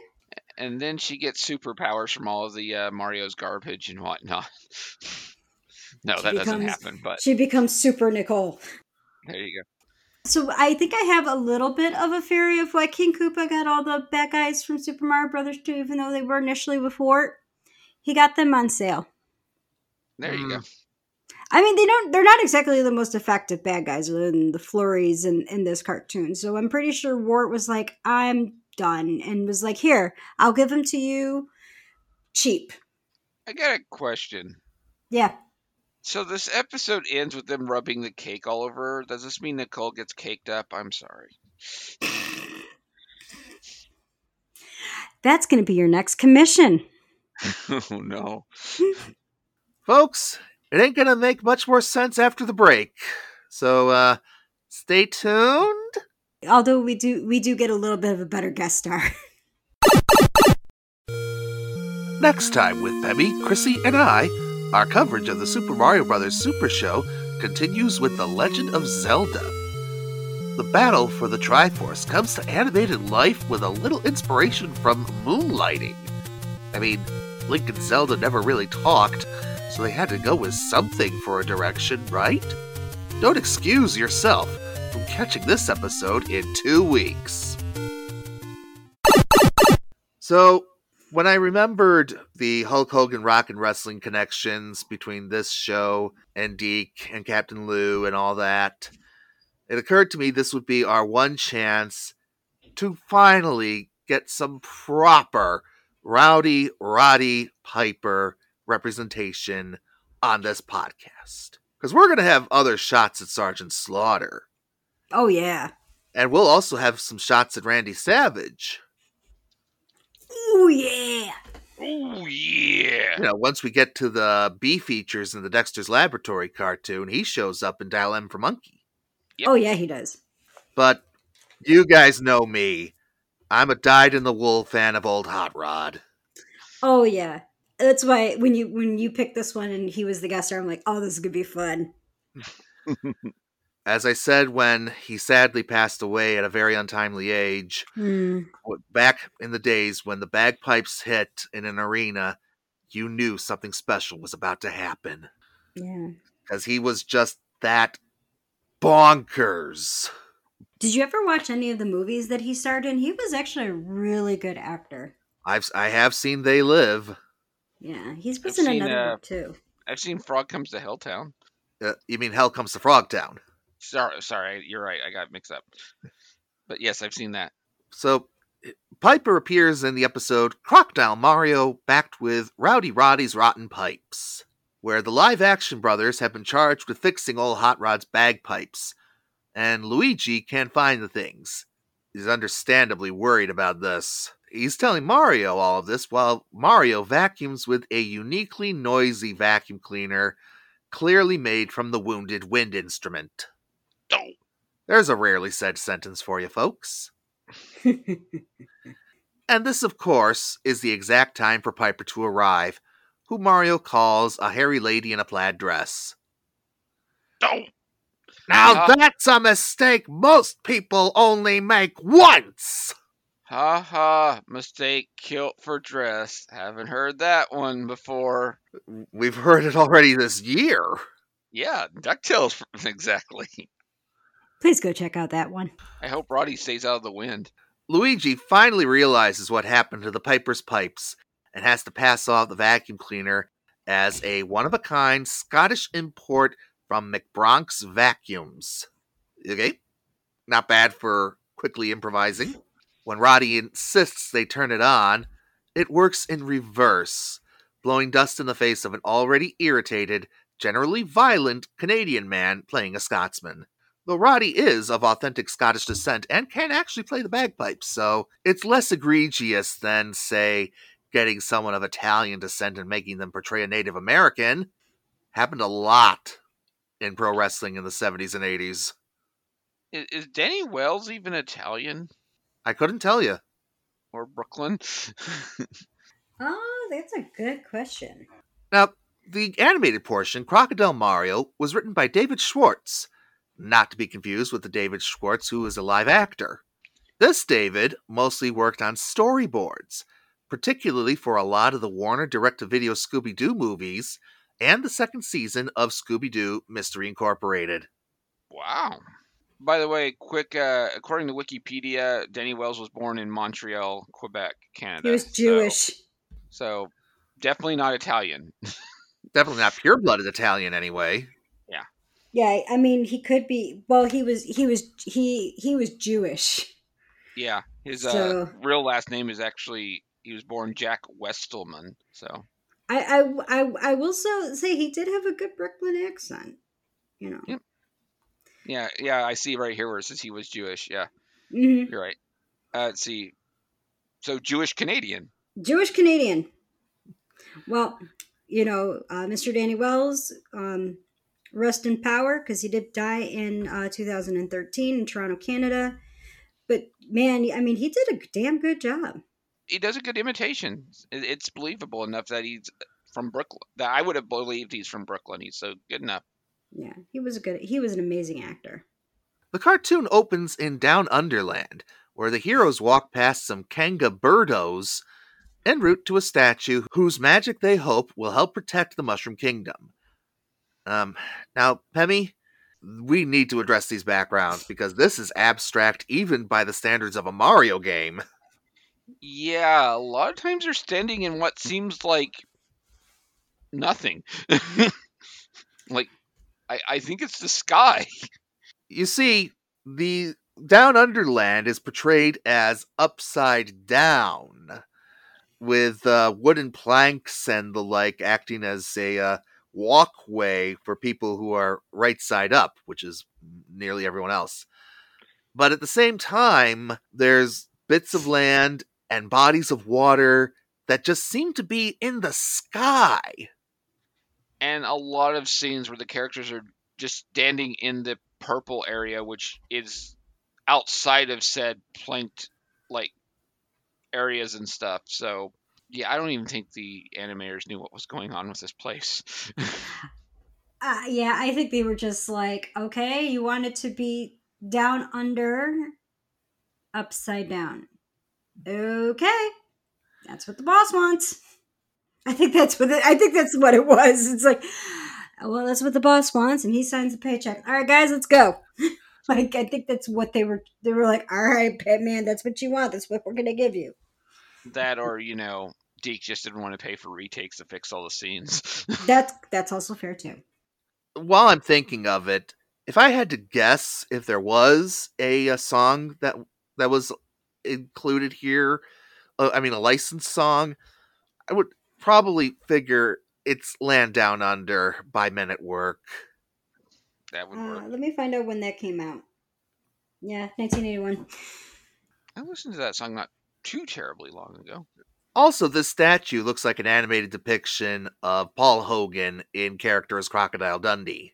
C: And then she gets superpowers from all of the uh, Mario's garbage and whatnot. no,
D: She
C: that doesn't happen, but
D: She becomes Super Nicole.
C: there you go.
D: So I think I have a little bit of a theory of why King Koopa got all the bad guys from Super Mario Brothers 2, even though they were initially before. He got them on sale.
C: There you go. Mm.
D: I mean, they don't. They're not exactly the most effective bad guys in the flurries in, in this cartoon. So I'm pretty sure Wart was like, "I'm done," and was like, "Here, I'll give them to you, cheap."
C: I got a question.
D: Yeah,
C: So this episode ends with them rubbing the cake all over. her. Does this mean Nicole gets caked up? I'm sorry.
D: that's going to be your next commission.
C: oh no.
A: folks, it ain't gonna make much more sense after the break. So, uh, stay tuned.
D: Although we do we do get a little bit of a better guest star.
A: Next time with Pemmy, Chrissy, and I, our coverage of the Super Mario Bros. Super Show continues with The Legend of Zelda. The battle for the Triforce comes to animated life with a little inspiration from moonlighting. I mean, Link and Zelda never really talked, so they had to go with something for a direction, right? Don't excuse yourself from catching this episode in two weeks. So, when I remembered the Hulk Hogan rock and wrestling connections between this show and DiC and Captain Lou and all that, it occurred to me this would be our one chance to finally get some proper Rowdy Roddy Piper representation on this podcast. Because we're going to have other shots at Sergeant Slaughter.
D: oh yeah.
A: And we'll also have some shots at Randy Savage.
D: Oh yeah.
C: Oh yeah.
A: you know, once we get to the B features in the Dexter's Laboratory cartoon, he shows up in Dial M for Monkey.
C: Yep.
D: Oh yeah, he does.
A: But you guys know me. I'm a dyed in the wool fan of old Hot Rod.
D: Oh yeah. That's why when you when you picked this one and he was the guest star, I'm like, oh, this is gonna be fun.
A: As I said when he sadly passed away at a very untimely age, w- back in the days when the bagpipes hit in an arena, you knew something special was about to happen.
D: Yeah.
A: Because he was just that bonkers.
D: Did you ever watch any of the movies that he starred in? He was actually a really good actor.
A: I've I have seen They Live.
D: Yeah, he's
C: I've
D: in
C: seen,
D: another
C: uh,
D: one too.
C: I've seen Frog Comes to Helltown.
A: Uh, you mean Hell Comes to Frogtown?
C: Sorry, sorry, you're right. I got mixed up. But yes, I've seen that.
A: So Piper appears in the episode Crocodile Mario backed with Rowdy Roddy's Rotten Pipes, where the live action brothers have been charged with fixing old Hot Rod's bagpipes, and Luigi can't find the things. He's understandably worried about this. He's telling Mario all of this while Mario vacuums with a uniquely noisy vacuum cleaner clearly made from the Wounded Wind instrument.
C: Oh,
A: There's a rarely said sentence for you, folks. And this, of course, is the exact time for Piper to arrive, who Mario calls a hairy lady in a plaid dress.
C: oh.
A: Now
C: Ah.
A: that's a mistake most people only make once!
C: Ha ha, mistake kilt for dress. Haven't heard that one before.
A: We've heard it already this year.
C: Yeah, DuckTales, exactly.
D: Please go check out that one.
C: I hope Roddy stays out of the wind.
A: Luigi finally realizes what happened to the Piper's pipes and has to pass off the vacuum cleaner as a one of a kind Scottish import from McBronx Vacuums. Okay? Not bad for quickly improvising. When Roddy insists they turn it on, it works in reverse, blowing dust in the face of an already irritated, generally violent Canadian man playing a Scotsman. Though Roddy is of authentic Scottish descent and can actually play the bagpipes, so it's less egregious than, say, getting someone of Italian descent and making them portray a Native American. Happened a lot in pro wrestling in the 70s and 80s.
C: Is, is Danny Wells even Italian
A: I couldn't tell you.
C: or Brooklyn?
D: Oh, that's a good question.
A: Now, the animated portion, Crocodile Mario, was written by David Schwartz, not to be confused with the David Schwartz who is a live actor. This David mostly worked on storyboards, particularly for a lot of the Warner direct to video Scooby Doo movies and the second season of Scooby Doo Mystery Incorporated.
C: wow. By the way, quick, uh, according to Wikipedia, Danny Wells was born in Montreal, Quebec, Canada.
D: He was
C: so-
D: Jewish.
C: So, definitely not Italian.
A: Definitely not pure blooded Italian, anyway.
D: Yeah, I mean, he could be. Well, he was. He was. He he was Jewish.
C: Yeah, his
D: So-
C: uh, real last name is actually he was born Jack Westelman. So
D: I I I, I will so say he did have a good Brooklyn accent. You know.
C: Yep. yeah, yeah, I see right here where it says he was Jewish. Yeah,
D: hmm
C: you're right. Uh, let's see. So Jewish Canadian.
D: Jewish Canadian. Well, you know, uh, Mr. Danny Wells, um, rest in power because he did die in uh, 2013 in Toronto, Canada. But man, I mean, he did a damn good job.
C: He does a good imitation. It's believable enough that he's from Brooklyn. That I would have believed he's from Brooklyn. He's so good enough.
D: Yeah, he was a good. He was an amazing actor.
A: The cartoon opens in Down Underland, where the heroes walk past some Kanga birdos en route to a statue whose magic they hope will help protect the Mushroom Kingdom. Um, now, Pemmy, we need to address these backgrounds because this is abstract even by the standards of a Mario game.
C: Yeah, a lot of times they're standing in what seems like nothing. like, I, I think it's the sky.
A: You see, the Down Underland is portrayed as upside down, with uh, wooden planks and the like acting as a uh, walkway for people who are right side up, which is nearly everyone else. But at the same time, there's bits of land and bodies of water that just seem to be in the sky.
C: and a lot of scenes where the characters are just standing in the purple area, which is outside of said planked like areas and stuff. So yeah, I don't even think the animators knew what was going on with this place.
D: Uh, yeah, I think they were just like, okay, you want it to be down under, upside down. Okay, that's what the boss wants. I think that's what it, I think that's what it was. It's like, well, that's what the boss wants, and he signs the paycheck. All right, guys, let's go. like, I think that's what they were. They were like, all right, man, that's what you want. That's what we're gonna give you.
C: that or you know, DiC just didn't want to pay for retakes to fix all the scenes.
D: That's that's also fair too.
A: while I'm thinking of it, if I had to guess if there was a, a song that that was included here, uh, I mean, a licensed song, I would probably figure it's Land Down Under by Men at Work.
C: That would
D: Uh,
C: work.
D: let me find out when that came out. Yeah, 1981.
C: I listened to that song not too terribly long ago.
A: Also, this statue looks like an animated depiction of Paul Hogan in character as Crocodile Dundee.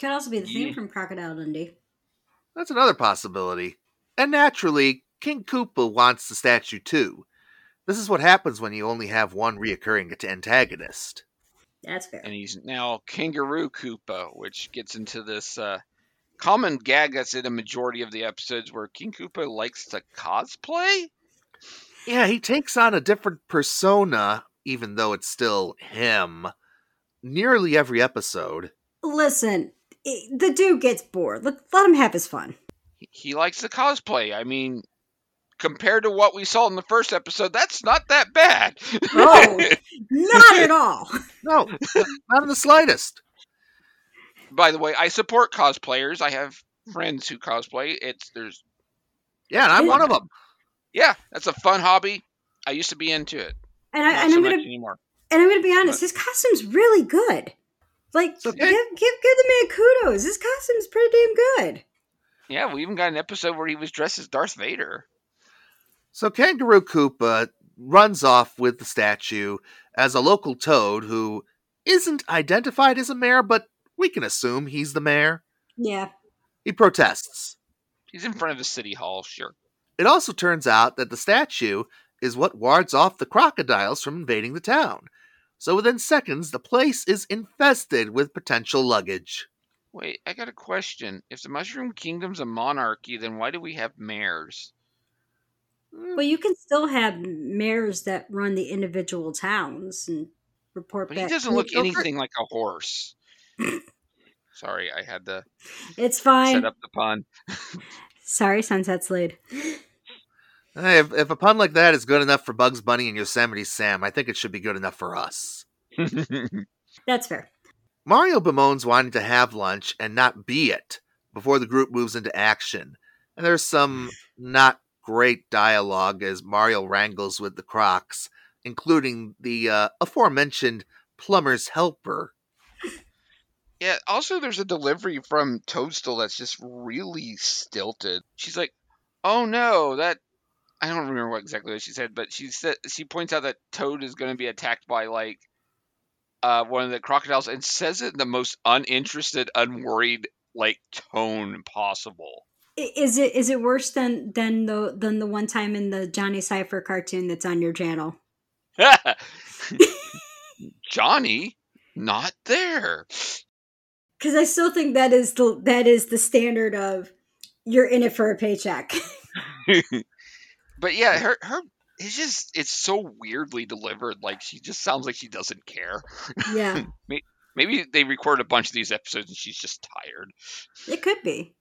D: Could also be the theme
C: Yeah.
D: from Crocodile Dundee.
A: That's another possibility. And naturally, King Koopa wants the statue too. This is what happens when you only have one reoccurring antagonist.
D: That's fair.
C: and he's now Kangaroo Koopa, which gets into this uh, common gag that's in a majority of the episodes where King Koopa likes to cosplay.
A: Yeah, he takes on a different persona, even though it's still him, nearly every episode.
D: Listen, the dude gets bored. Let, let him have his fun.
C: He- He likes the cosplay. I mean, compared to what we saw in the first episode, that's not that bad.
D: Oh, not at all.
A: No, not in the slightest.
C: By the way, I support cosplayers. I have friends who cosplay. It's there's
A: Yeah, and I'm one of them.
C: Yeah, that's a fun hobby. I used to be into it.
D: And, I,
C: Not
D: and
C: so
D: I'm gonna
C: anymore.
D: and I'm gonna be honest. His costume's really good. Like,
A: So-
D: give, give give the man kudos. His costume's pretty damn good.
C: Yeah, we even got an episode where he was dressed as Darth Vader.
A: So Kangaroo Koopa runs off with the statue as a local toad who isn't identified as a mayor, but we can assume he's the mayor.
D: Yeah.
A: He protests.
C: He's in front of the city hall, sure.
A: It also turns out that the statue is what wards off the crocodiles from invading the town. So within seconds, the place is infested with potential luggage.
C: Wait, I got a question. If the Mushroom Kingdom's a monarchy, then why do we have mayors? Hmm.
D: But you can still have mayors that run the individual towns and report
C: But
D: back.
C: he doesn't look
D: the-
C: anything like a horse. Sorry, I had to
D: It's fine.
C: set up the pun.
D: Sorry, Sunset Slade.
A: Hey, if, if a pun like that is good enough for Bugs Bunny and Yosemite Sam, I think it should be good enough for us.
D: That's fair.
A: Mario bemoans wanting to have lunch and not be it before the group moves into action. And there's some not great dialogue as Mario wrangles with the Crocs, including the uh, aforementioned plumber's helper.
C: Yeah, also there's a delivery from Toadstool that's just really stilted. She's like, "Oh no, that I don't remember what exactly what she said, but she said she points out that Toad is going to be attacked by like uh, one of the crocodiles and says it in the most uninterested, unworried like tone possible.
D: Is it is it worse than than the than the one time in the Johnny Cypher cartoon that's on your channel?
C: Johnny, not there.
D: Because I still think that is the that is the standard of you're in it for a paycheck.
C: But yeah, her her it's just it's so weirdly delivered. Like she just sounds like she doesn't care.
D: yeah,
C: Maybe they record a bunch of these episodes and she's just tired.
D: it could be.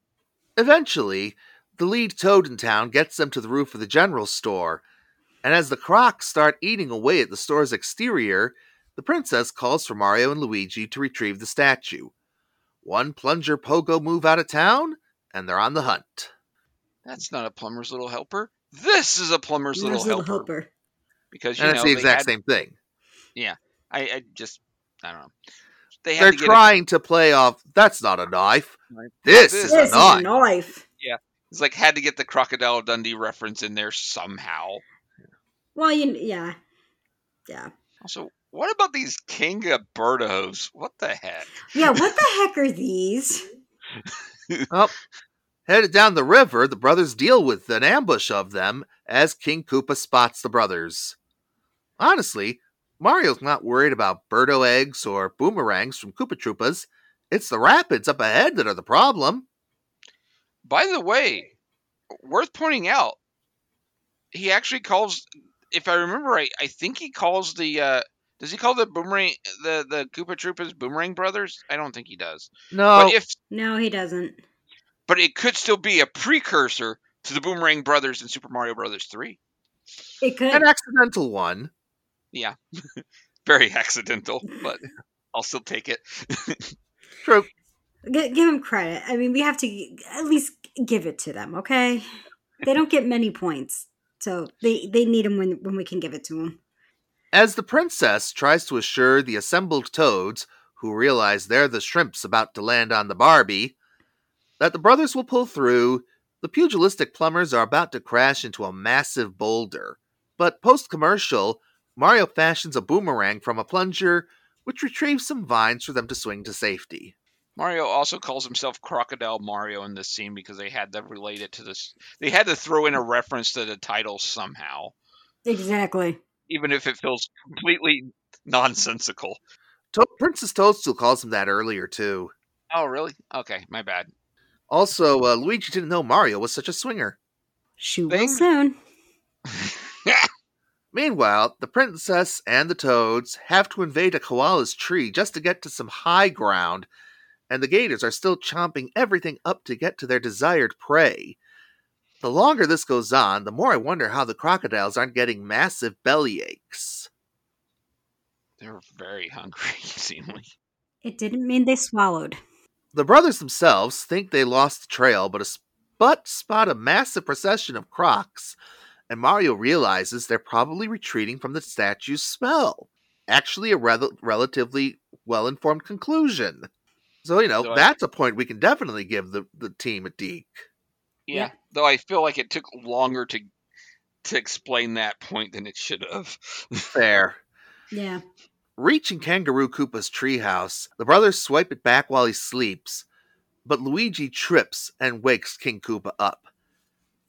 A: Eventually, the lead toad in town gets them to the roof of the general store, and as the Crocs start eating away at the store's exterior, the princess calls for Mario and Luigi to retrieve the statue. One plunger pogo move out of town, and they're on the hunt.
C: That's not a plumber's little helper. This is a plumber's little,
D: There's
C: helper. Because you
A: And
C: know
A: it's the exact
C: had-
A: same thing.
C: I, I just I don't know. They
A: they're
C: to get
A: trying to play off, that's not a knife.
C: Right.
A: This,
C: This
A: is
D: This
A: a
D: is a
A: knife.
D: knife.
C: it, it's like had to get the crocodile Dundee reference in there somehow.
D: Well, you yeah, yeah,
C: Also, what about these Kinga birdos? What the heck?
D: yeah. What the heck are these?
A: Headed down the river, the brothers deal with an ambush of them as King Koopa spots the brothers. Honestly, Mario's not worried about Birdo eggs or boomerangs from Koopa Troopas. It's the rapids up ahead that are the problem.
C: By the way, worth pointing out, he actually calls. If I remember right, I think he calls the. Uh, does he call the boomerang the the Koopa Troopas Boomerang Brothers? I don't think he does.
A: No,
C: But if
D: No, he doesn't.
C: but it could still be a precursor to the Boomerang Brothers in Super Mario Brothers three.
D: It could.
A: an accidental one.
C: Yeah, very accidental, but I'll still take it.
A: True.
D: G- give him credit. I mean, we have to g- at least give it to them, okay? They don't get many points. So they they need them when when we can give it to them.
A: As the princess tries to assure the assembled toads, who realize they're the shrimps about to land on the Barbie, that the brothers will pull through, the pugilistic plumbers are about to crash into a massive boulder. But post commercial, Mario fashions a boomerang from a plunger, which retrieves some vines for them to swing to safety.
C: Mario also calls himself Crocodile Mario in this scene because they had to relate it to this. They had to throw in a reference to the title somehow,
D: Exactly.
C: Even if it feels completely nonsensical.
A: To- Princess Toadstool calls him that earlier, too.
C: Oh, really? Okay, my bad.
A: Also, uh, Luigi didn't know Mario was such a swinger.
D: She will
C: Thing-
D: soon.
A: Meanwhile, the princess and the toads have to invade a koala's tree just to get to some high ground, and the gators are still chomping everything up to get to their desired prey. The longer this goes on, the more I wonder how the crocodiles aren't getting massive belly aches.
C: They're very hungry, seemingly.
D: It didn't mean they swallowed.
A: The brothers themselves think they lost the trail, but, a, s- but spot a massive procession of crocs, and Mario realizes they're probably retreating from the statue's smell. Actually, a rel- relatively well informed conclusion. So, you know,
C: So
A: that's a point we can definitely give the, the team at DiC.
C: Yeah.
D: Yeah.
C: Though I feel like it took longer to to explain that point than it should have.
A: Fair.
D: Yeah.
A: Reaching Kangaroo Koopa's treehouse, the brothers swipe it back while he sleeps, but Luigi trips and wakes King Koopa up.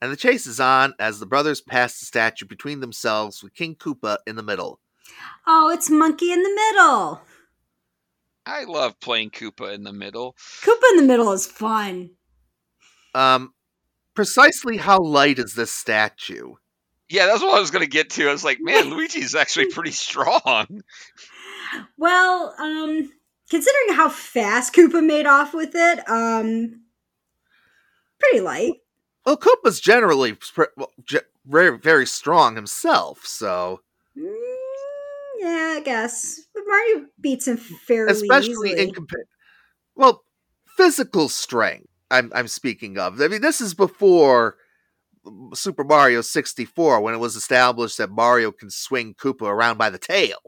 A: And the chase is on as the brothers pass the statue between themselves with King Koopa in the middle.
D: Oh, it's Monkey in the middle.
C: I love playing Koopa in the middle.
D: Koopa in the middle is fun.
A: Um, precisely how light is this statue?
C: Yeah, that's what I was gonna get to. I was like, man, Luigi's actually pretty strong.
D: Well, um, considering how fast Koopa made off with it, um, pretty light.
A: Well, Koopa's generally sp- well, ge- very, very strong himself, so
D: Mm, yeah, I guess. But Mario beats him fairly
A: especially
D: easily.
A: in compa- well physical strength I'm, I'm speaking of i mean this is before super mario 64 when it was established that mario can swing koopa around by the tail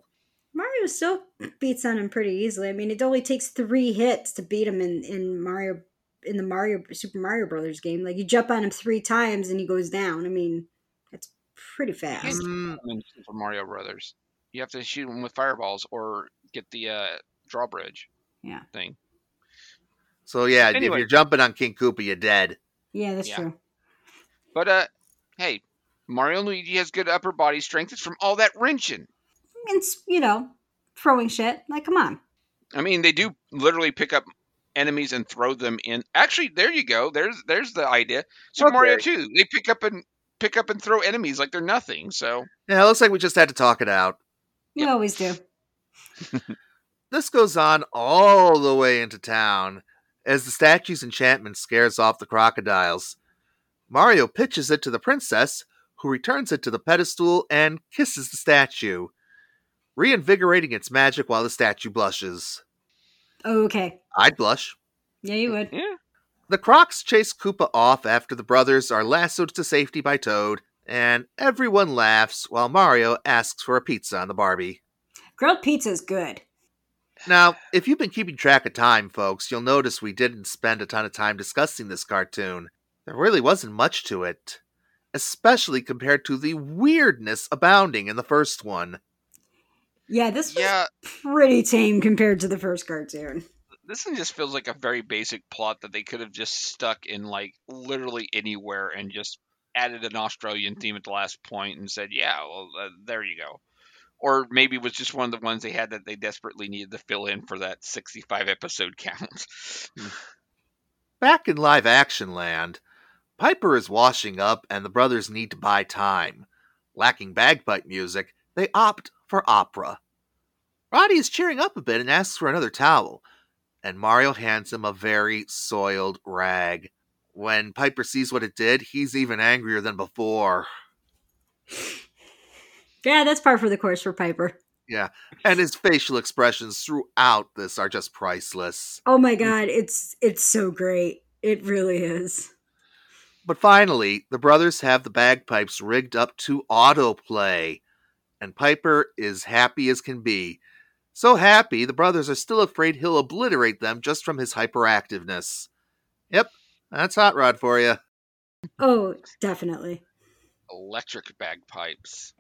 D: Mario still beats on him pretty easily. I mean, it only takes three hits to beat him in, in Mario in the Mario Super Mario Brothers game. Like you jump on him three times and he goes down. I mean, that's pretty fast.
A: Mm,
C: in Super Mario Brothers. You have to shoot him with fireballs or get the uh, drawbridge
D: Yeah.
C: thing.
A: So yeah if you're jumping on king koopa you're dead
D: Yeah, that's
C: Yeah.
D: true.
C: But uh, hey, Mario and Luigi has good upper body strength. It's from all that wrenching.
D: It's you know, throwing shit. Like, come on.
C: I mean, they do literally pick up enemies and throw them in. Actually, there you go. There's there's the idea. Super Mario
A: Okay.
C: 2, they pick up and pick up and throw enemies like they're nothing. So
A: yeah it looks like we just had to talk it out
D: You
C: Yep.
D: always do.
A: this goes on all the way into town as the statue's enchantment scares off the crocodiles mario pitches it to the princess who returns it to the pedestal and kisses the statue reinvigorating its magic while the statue blushes
D: Okay.
A: i'd blush
D: Yeah, you would.
C: yeah,
A: the crocs chase koopa off after the brothers are lassoed to safety by toad and everyone laughs while mario asks for a pizza on the barbie
D: Grilled pizza is good.
A: Now, if you've been keeping track of time, folks, you'll notice we didn't spend a ton of time discussing this cartoon. There really wasn't much to it, especially compared to the weirdness abounding in the first one.
D: Yeah, this was
C: yeah.
D: pretty tame compared to the first cartoon.
C: This one just feels like a very basic plot that they could have just stuck in like literally anywhere and just added an Australian theme at the last point and said, "Yeah, well, uh, there you go." Or maybe was just one of the ones they had that they desperately needed to fill in for that 65 episode count. Hmm.
A: Back in live action land, Piper is washing up and the brothers need to buy time. Lacking bagpipe music, they opt for opera. Roddy is cheering up a bit and asks for another towel, and Mario hands him a very soiled rag. When Piper sees what it did, he's even angrier than before.
D: Yeah, that's par for the course for Piper. Yeah.
A: And his facial expressions throughout this are just priceless.
D: Oh my god, it's it's so great. It really is.
A: But finally, the brothers have the bagpipes rigged up to autoplay, and Piper is happy as can be. So happy, the brothers are still afraid he'll obliterate them just from his hyperactiveness. Yep, that's Hot Rod for you.
D: Oh, definitely.
C: Electric bagpipes.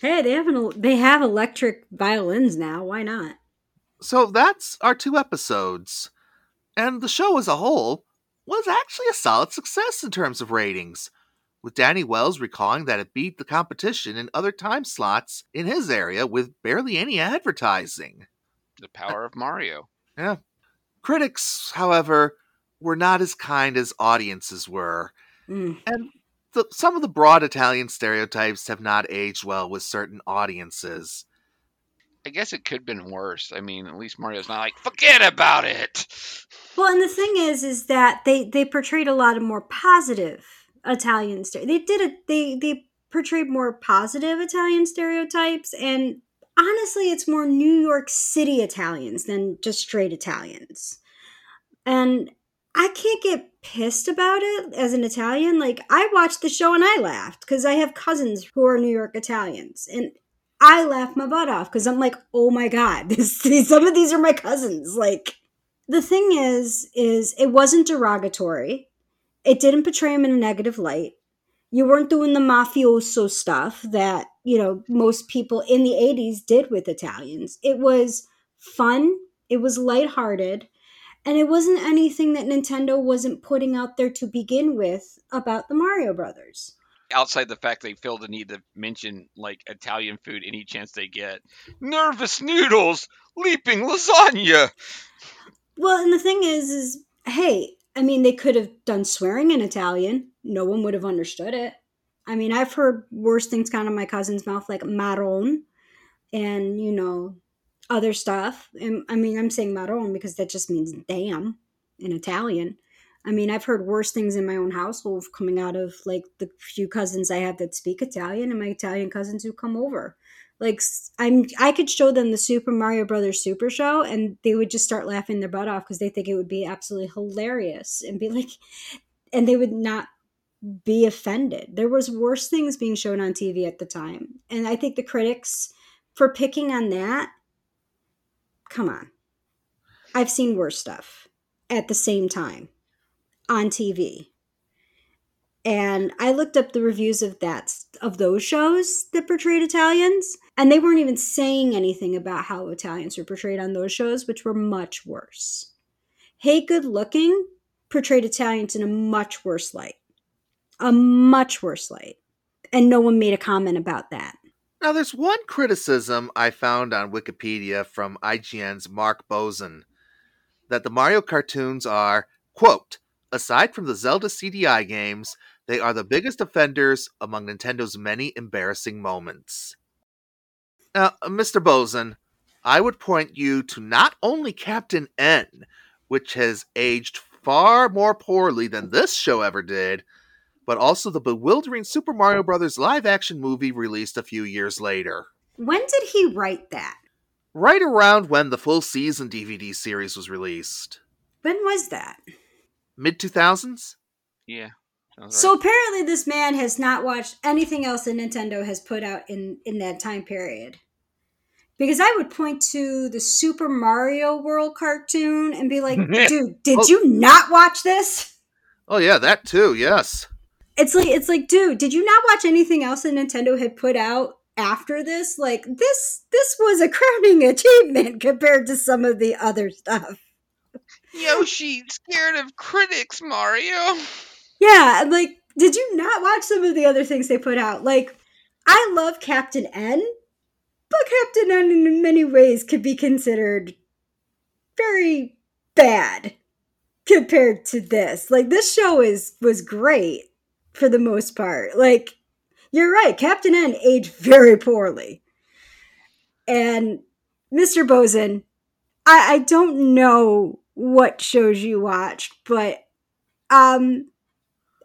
D: Hey, they have an, they have electric violins now. Why not?
A: So that's our two episodes. And the show as a whole was actually a solid success in terms of ratings, with Danny Wells recalling that it beat the competition in other time slots in his area with barely any advertising.
C: The power of Mario.
A: Yeah. Critics, however, were not as kind as audiences were,
D: Mm.
A: and the, some of the broad Italian stereotypes have not aged well with certain audiences.
C: I guess it could have been worse. I mean, at least Mario's not like, forget about it.
D: Well, and the thing is, is that they they portrayed a lot of more positive Italian stere- They did it. They they portrayed more positive Italian stereotypes, and honestly, it's more New York City Italians than just straight Italians. And I can't get pissed about it as an Italian. Like I watched the show and I laughed because I have cousins who are New York Italians, and I laughed my butt off because I'm like, oh my god, this, some of these are my cousins. Like the thing is, is it wasn't derogatory. It didn't portray him in a negative light. You weren't doing the mafioso stuff that you know most people in the '80s did with Italians. It was fun. It was lighthearted and it wasn't anything that Nintendo wasn't putting out there to begin with about the Mario Brothers.
C: Outside the fact they feel the need to mention like Italian food any chance they get. Nervous noodles, leaping lasagna.
D: Well, and the thing is, is hey, I mean, they could have done swearing in Italian. No one would have understood it. I mean, I've heard worse things come out of my cousin's mouth, like marron, and you know, other stuff. And I mean, I'm saying marron because that just means damn in Italian. I mean, I've heard worse things in my own household coming out of like the few cousins I have that speak Italian and my Italian cousins who come over. Like I'm I could show them the Super Mario Brothers Super Show and they would just start laughing their butt off because they think it would be absolutely hilarious and be like and they would not be offended. There was worse things being shown on TV at the time. And I think the critics for picking on that come on. I've seen worse stuff at the same time on TV. And I looked up the reviews of that of those shows that portrayed Italians, and they weren't even saying anything about how Italians were portrayed on those shows, which were much worse. Hey Good Looking portrayed Italians in a much worse light. A much worse light. And no one made a comment about that.
A: Now, there's one criticism I found on Wikipedia from IGN's Mark Bozon that the Mario cartoons are, quote, aside from the Zelda CDI games, they are the biggest offenders among Nintendo's many embarrassing moments. Now, uh, Mr. Bozon, I would point you to not only Captain N, which has aged far more poorly than this show ever did, but also the bewildering Super Mario Bros. live action movie released a few years later.
D: When did he write that?
A: Right around when the full season DVD series was released.
D: When was that?
A: Mid 2000s?
C: Yeah. sounds
D: So apparently, this man has not watched anything else that Nintendo has put out in in that time period. Because I would point to the Super Mario World cartoon and be like, "Dude, did
A: Oh.
D: you not watch this?"
A: Oh, yeah, that too, yes.
D: It's like it's like, dude, did you not watch anything else that Nintendo had put out after this? Like this this was a crowning achievement compared to some of the other stuff.
C: Yoshi, scared of critics, Mario.
D: Yeah, and, like, did you not watch some of the other things they put out? Like, I love Captain N, but Captain N in many ways could be considered very bad compared to this. Like, this show is was great for the most part. Like, you're right, Captain N aged very poorly. And Mr. Bozon, I, I don't know what shows you watched, but um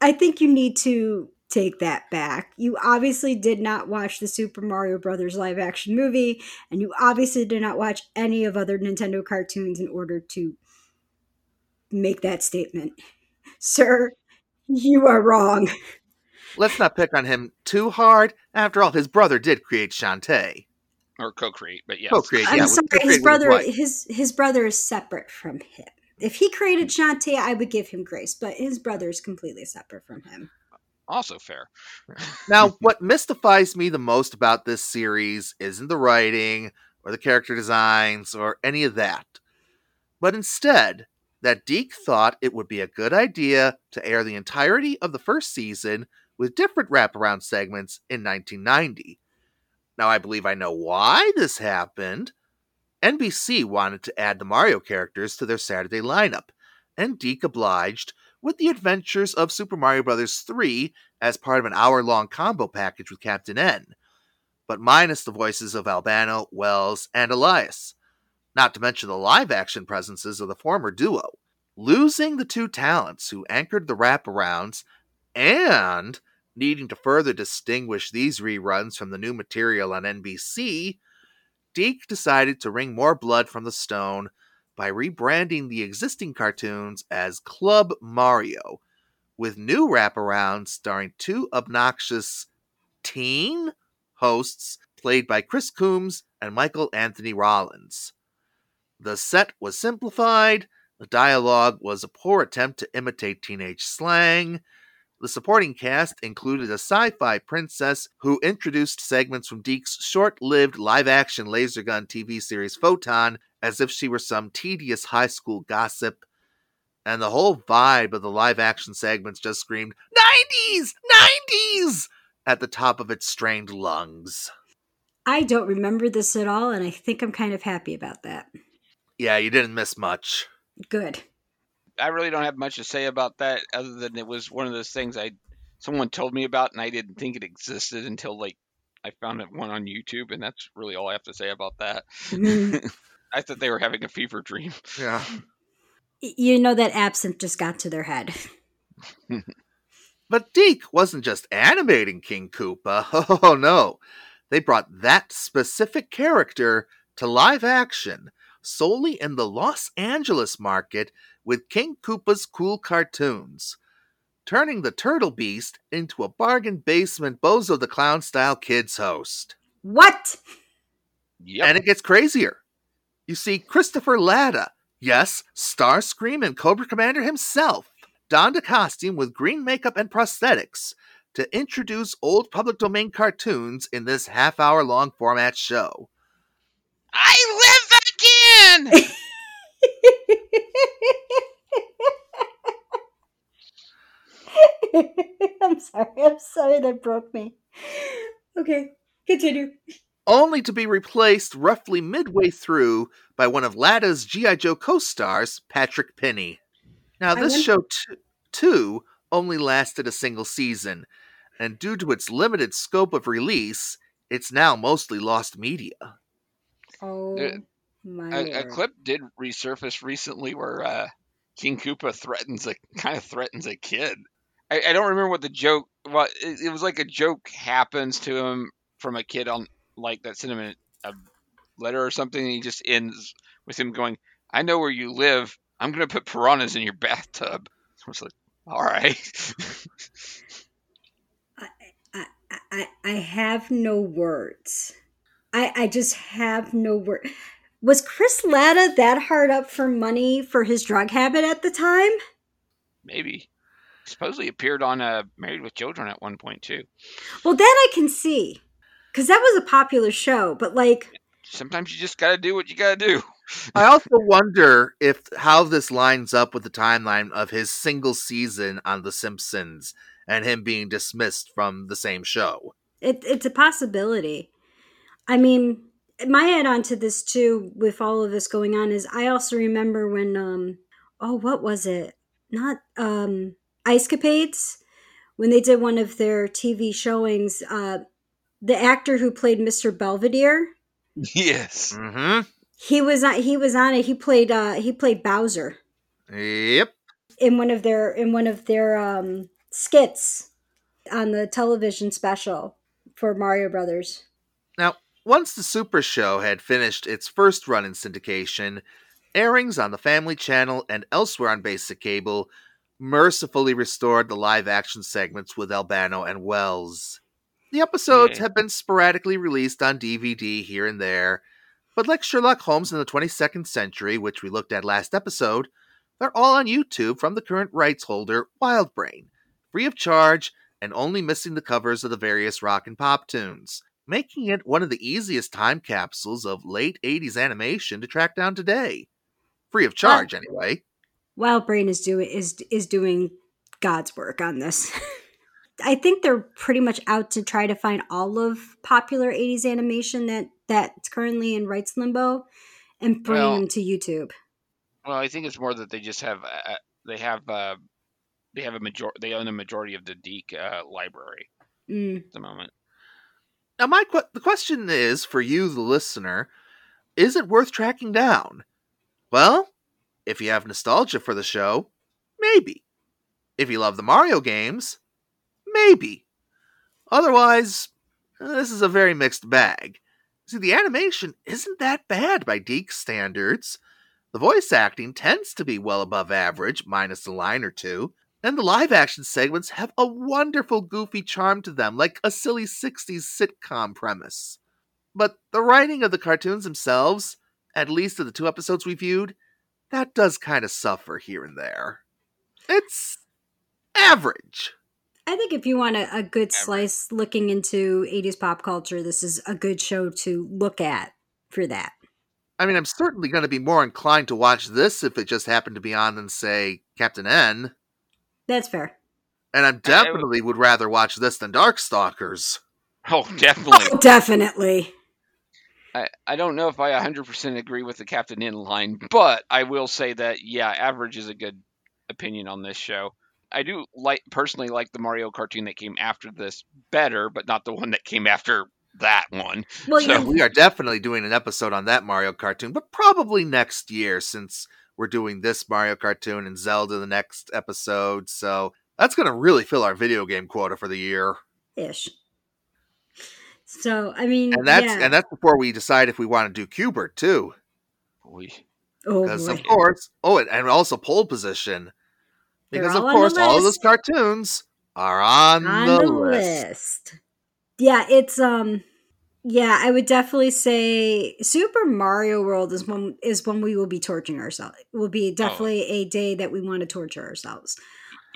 D: I think you need to take that back. You obviously did not watch the Super Mario Brothers live action movie, and you obviously did not watch any of other Nintendo cartoons in order to make that statement. Sir, You are wrong.
A: Let's not pick on him too hard. After all, his brother did create Shantae.
C: or co-create, but yes.
A: Co-create,
D: I'm
A: yeah.
D: sorry,
A: co-create
D: his brother
A: wife.
D: his his brother is separate from him. If he created Shantae, I would give him grace, but his brother is completely separate from him.
C: Also fair.
A: Now, what mystifies me the most about this series isn't the writing or the character designs or any of that, but instead that DiC thought it would be a good idea to air the entirety of the first season with different wraparound segments in 1990. Now, I believe I know why this happened. NBC wanted to add the Mario characters to their Saturday lineup, and DiC obliged with the adventures of Super Mario Bros. 3 as part of an hour long combo package with Captain N, but minus the voices of Albano, Wells, and Elias, not to mention the live action presences of the former duo. Losing the two talents who anchored the wraparounds and needing to further distinguish these reruns from the new material on NBC, DiC decided to wring more blood from the stone by rebranding the existing cartoons as Club Mario, with new wraparounds starring two obnoxious teen hosts played by Chris Coombs and Michael Anthony Rollins. The set was simplified, the dialogue was a poor attempt to imitate teenage slang. The supporting cast included a sci fi princess who introduced segments from DiC's short lived live action laser gun TV series Photon as if she were some tedious high school gossip. And the whole vibe of the live action segments just screamed, 90s! 90s! at the top of its strained lungs.
D: I don't remember this at all, and I think I'm kind of happy about that.
A: Yeah, you didn't miss much.
D: Good.
C: I really don't have much to say about that other than it was one of those things I someone told me about and I didn't think it existed until like I found it one on YouTube and that's really all I have to say about that.
D: Mhm.
C: I thought they were having a fever dream.
A: Yeah.
D: you know that absinthe just got to their head.
A: But DiC wasn't just animating King Koopa. Oh no. They brought that specific character to live action solely in the Los Angeles market with King Koopa's cool cartoons, turning the Turtle Beast into a bargain basement Bozo the Clown style kids host.
D: What?
C: Yep.
A: And it gets crazier. You see, Christopher Latta, yes, Starscream and Cobra Commander himself, donned a costume with green makeup and prosthetics to introduce old public domain cartoons in this half hour long format show.
C: I live again.
D: I'm sorry. I'm sorry that broke me. Okay, continue.
A: Only to be replaced roughly midway through by one of Latta's G.I. Joe co stars, Patrick Pinney. Now, this
D: wonder-
A: show, t- too, only lasted a single season, and due to its limited scope of release, it's now mostly lost media.
D: Oh my
C: a, a clip did resurface recently where uh, King Koopa threatens a kind of threatens a kid. I, I don't remember what the joke. What it, it was like a joke happens to him from a kid on like that sent him a, a letter or something, and he just ends with him going, "I know where you live. I'm gonna put piranhas in your bathtub." I was like, "All right."
D: I, I, I have no words. I, I just have no word. Was Chris Latta that hard up for money for his drug habit at the time?
C: Maybe. Supposedly appeared on uh, Married with Children at one point too.
D: Well, that I can see. Because that was a popular show, but like,
C: Sometimes you just gotta do what you gotta do.
A: I also wonder if how this lines up with the timeline of his single season on The Simpsons and him being dismissed from the same show.
D: it, it's a possibility. I mean, my add on to this too, with all of this going on, is I also remember when, um, oh, what was it? Not um, Ice Capades, when they did one of their TV showings. Uh, the actor who played Mr. Belvedere,
C: yes.
A: Mm
D: he was on. He was on it. He played. Uh, he played Bowser.
A: Yep.
D: in one of their in one of their um, skits on the television special for Mario Brothers.
A: Once the Super Show had finished its first run in syndication, airings on the Family Channel and elsewhere on basic cable mercifully restored the live action segments with Albano and Wells. The episodes
C: Yeah.
A: have been sporadically released on DVD here and there, but like Sherlock Holmes in the 22nd century, which we looked at last episode, they're all on YouTube from the current rights holder, Wildbrain, free of charge and only missing the covers of the various rock and pop tunes, making it one of the easiest time capsules of late 80s animation to track down today. Free of charge, anyway.
D: Wild Brain is doing is is doing God's work on this. I think they're pretty much out to try to find all of popular 80s animation that that's currently in rights limbo and bring
C: Well-
D: them to YouTube.
C: Well, I think it's more that they just have uh, they have uh, they have a major they own a majority of the DiC uh, library
D: Mm.
C: at the moment.
A: Now, my the question is for you, the listener, is it worth tracking down? Well, if you have nostalgia for the show, maybe. If you love the Mario games, maybe. Otherwise, uh, this is a very mixed bag. See, the animation isn't that bad by DiC's standards. The voice acting tends to be well above average, minus a line or two, and the live action segments have a wonderful goofy charm to them, like a silly 60s sitcom premise. But the writing of the cartoons themselves, at least of the two episodes we viewed, that does kind of suffer here and there. It's average.
D: I think if you want a, a good slice looking into 80s pop culture, this is a good show to look at for that.
A: I mean, I'm certainly going to be more inclined to watch this if it just happened to be on than, say, Captain N.
D: That's fair.
A: And I
C: I would-
A: definitely would rather watch this than Darkstalkers.
C: Oh, definitely.
D: Oh, definitely.
C: I, I don't know if I 100% agree with the Captain N line, but I will say that, yeah, average is a good opinion on this show. I do like personally like the Mario cartoon that came after this better, but not the one that came after that one.
D: Well,
C: So-
D: you
A: We are definitely doing an episode on that Mario cartoon, but probably next year since we're doing this Mario cartoon and Zelda the next episode. So that's going to really fill our video game quota for the year.
D: ish. So, I mean,
A: And that's
D: yeah.
A: and that's before we decide if we want to do Q*bert too.
C: Boy.
D: oh,
A: Because
D: boy.
A: of course, oh, and- and also pole position. Because of
D: all on the
A: course, all of those cartoons are on,
D: on
A: the,
D: the
A: list.
D: list. Yeah, it's um yeah, I would definitely say Super Mario World is one is when we will be torturing ourselves. It will be definitely a day that we want to torture ourselves.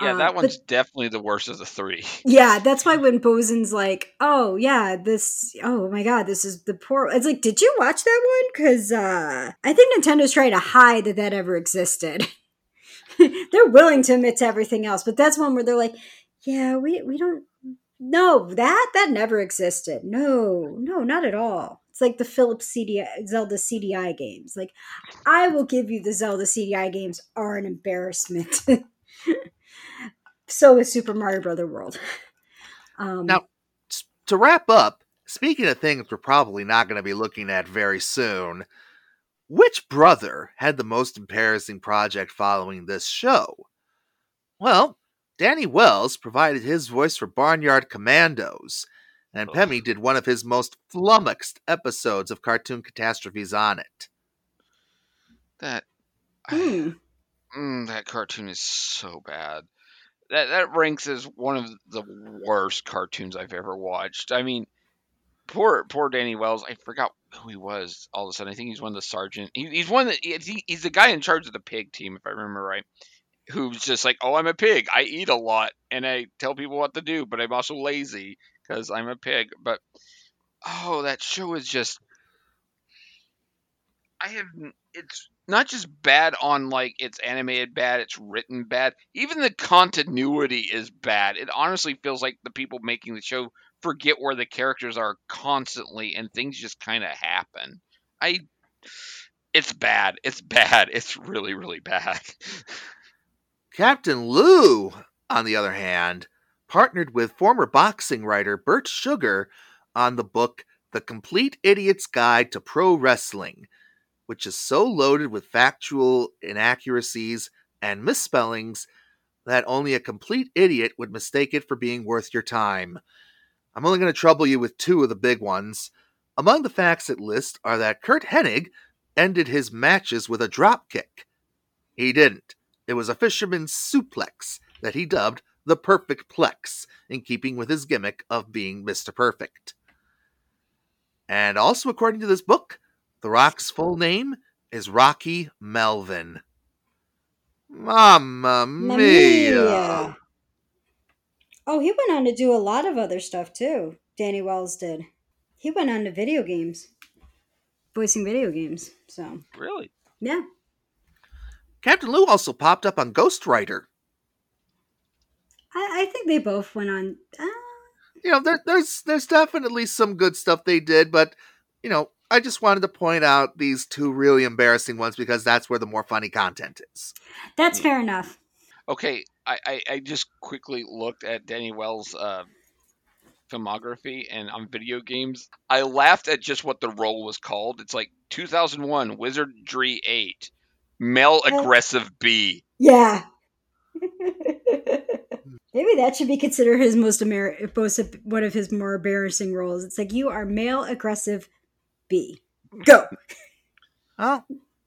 C: Yeah,
D: Uh,
C: that
D: but-
C: one's definitely the worst of the three.
D: Yeah, that's why when Bozon's like, "Oh yeah, this oh my god, this is the poor." It's like, "Did you watch that one?" Cuz uh I think Nintendo's trying to hide that that ever existed. they're willing to admit to everything else, but that's one where they're like, "Yeah, we we don't no, that that never existed. No, no, not at all." It's like the Philips CDI Zelda CDI games. Like, I will give you the Zelda CDI games are an embarrassment. so is Super Mario Brother World. Um,
A: Now- to wrap up, speaking of things we're probably not going to be looking at very soon, which brother had the most embarrassing project following this show? Well, Danny Wells provided his voice for Barnyard Commandos, and
C: Ugh.
A: Pemmy did one of his most flummoxed episodes of Cartoon Catastrophes on it.
C: That
D: hmm.
C: Mm, that cartoon is so bad. That that ranks as one of the worst cartoons I've ever watched. I mean, poor poor Danny Wells. I forgot who he was. All of a sudden, I think he's one of the sergeant. He, he's one that he, he's the guy in charge of the pig team, if I remember right. Who's just like, oh, I'm a pig. I eat a lot and I tell people what to do, but I'm also lazy because I'm a pig. But oh, that show is just. I have. It's not just bad on like it's animated bad, it's written bad. Even the continuity is bad. It honestly feels like the people making the show forget where the characters are constantly and things just kind of happen. I it's bad. It's bad. It's really really bad.
A: Captain Lou, on the other hand, partnered with former boxing writer Bert Sugar on the book The Complete Idiot's Guide to Pro Wrestling, which is so loaded with factual inaccuracies and misspellings that only a complete idiot would mistake it for being worth your time. I'm only going to trouble you with two of the big ones. Among the facts it lists are that Curt Hennig ended his matches with a drop kick. He didn't. It was a fisherman's suplex that he dubbed the Perfect Plex, in keeping with his gimmick of being Mr. Perfect. And also, according to this book, The Rock's full name is Rocky Melvin. Mamma
D: Mamma
A: mia!
D: mia. Oh, he went on to do a lot of other stuff too. Danny Wells did. He went on to video games, voicing video games. So
C: Really?
D: yeah,
A: Captain Lou also popped up on Ghost Rider.
D: I, I think they both went on. Uh,
A: You know, there, there's there's definitely some good stuff they did, but you know, I just wanted to point out these two really embarrassing ones because that's where the more funny content is.
D: that's fair enough.
C: Okay, I, I, I just quickly looked at Danny Wells' uh, filmography and on video games. I laughed at just what the role was called. It's like 2001 Wizardry 8, Male. Aggressive B.
D: Yeah. Maybe that should be considered his most Amer- most one of his more embarrassing roles. It's like you are male aggressive B. Go.
A: Well,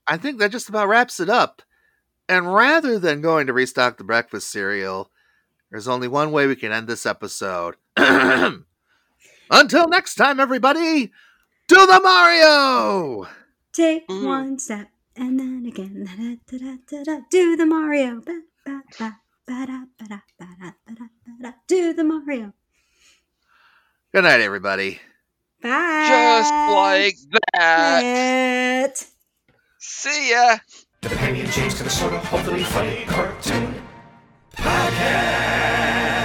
A: I think that just about wraps it up. And rather than going to restock the breakfast cereal, there's only one way we can end this episode. Until next time, everybody, do the Mario!
D: Take
C: Mm.
D: one step and then again. Da, da, da, da, da, do the Mario. Ba, ba, ba, ba, da, ba, da, ba, da, ba, da, ba, da. Do the Mario.
A: Good night, everybody.
D: Bye.
C: Just like that.
D: that.
C: See ya.
B: The Pemmy and James kind of sort of hopefully funny cartoon podcast.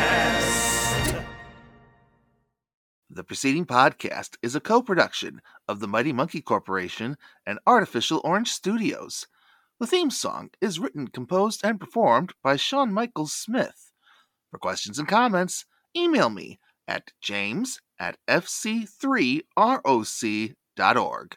A: The preceding podcast is a co production of the Mighty Monkey Corporation and Artificial Orange Studios. The theme song is written, composed, and performed by Sean Michaels Smith. For questions and comments, email me at james at fc3roc.org.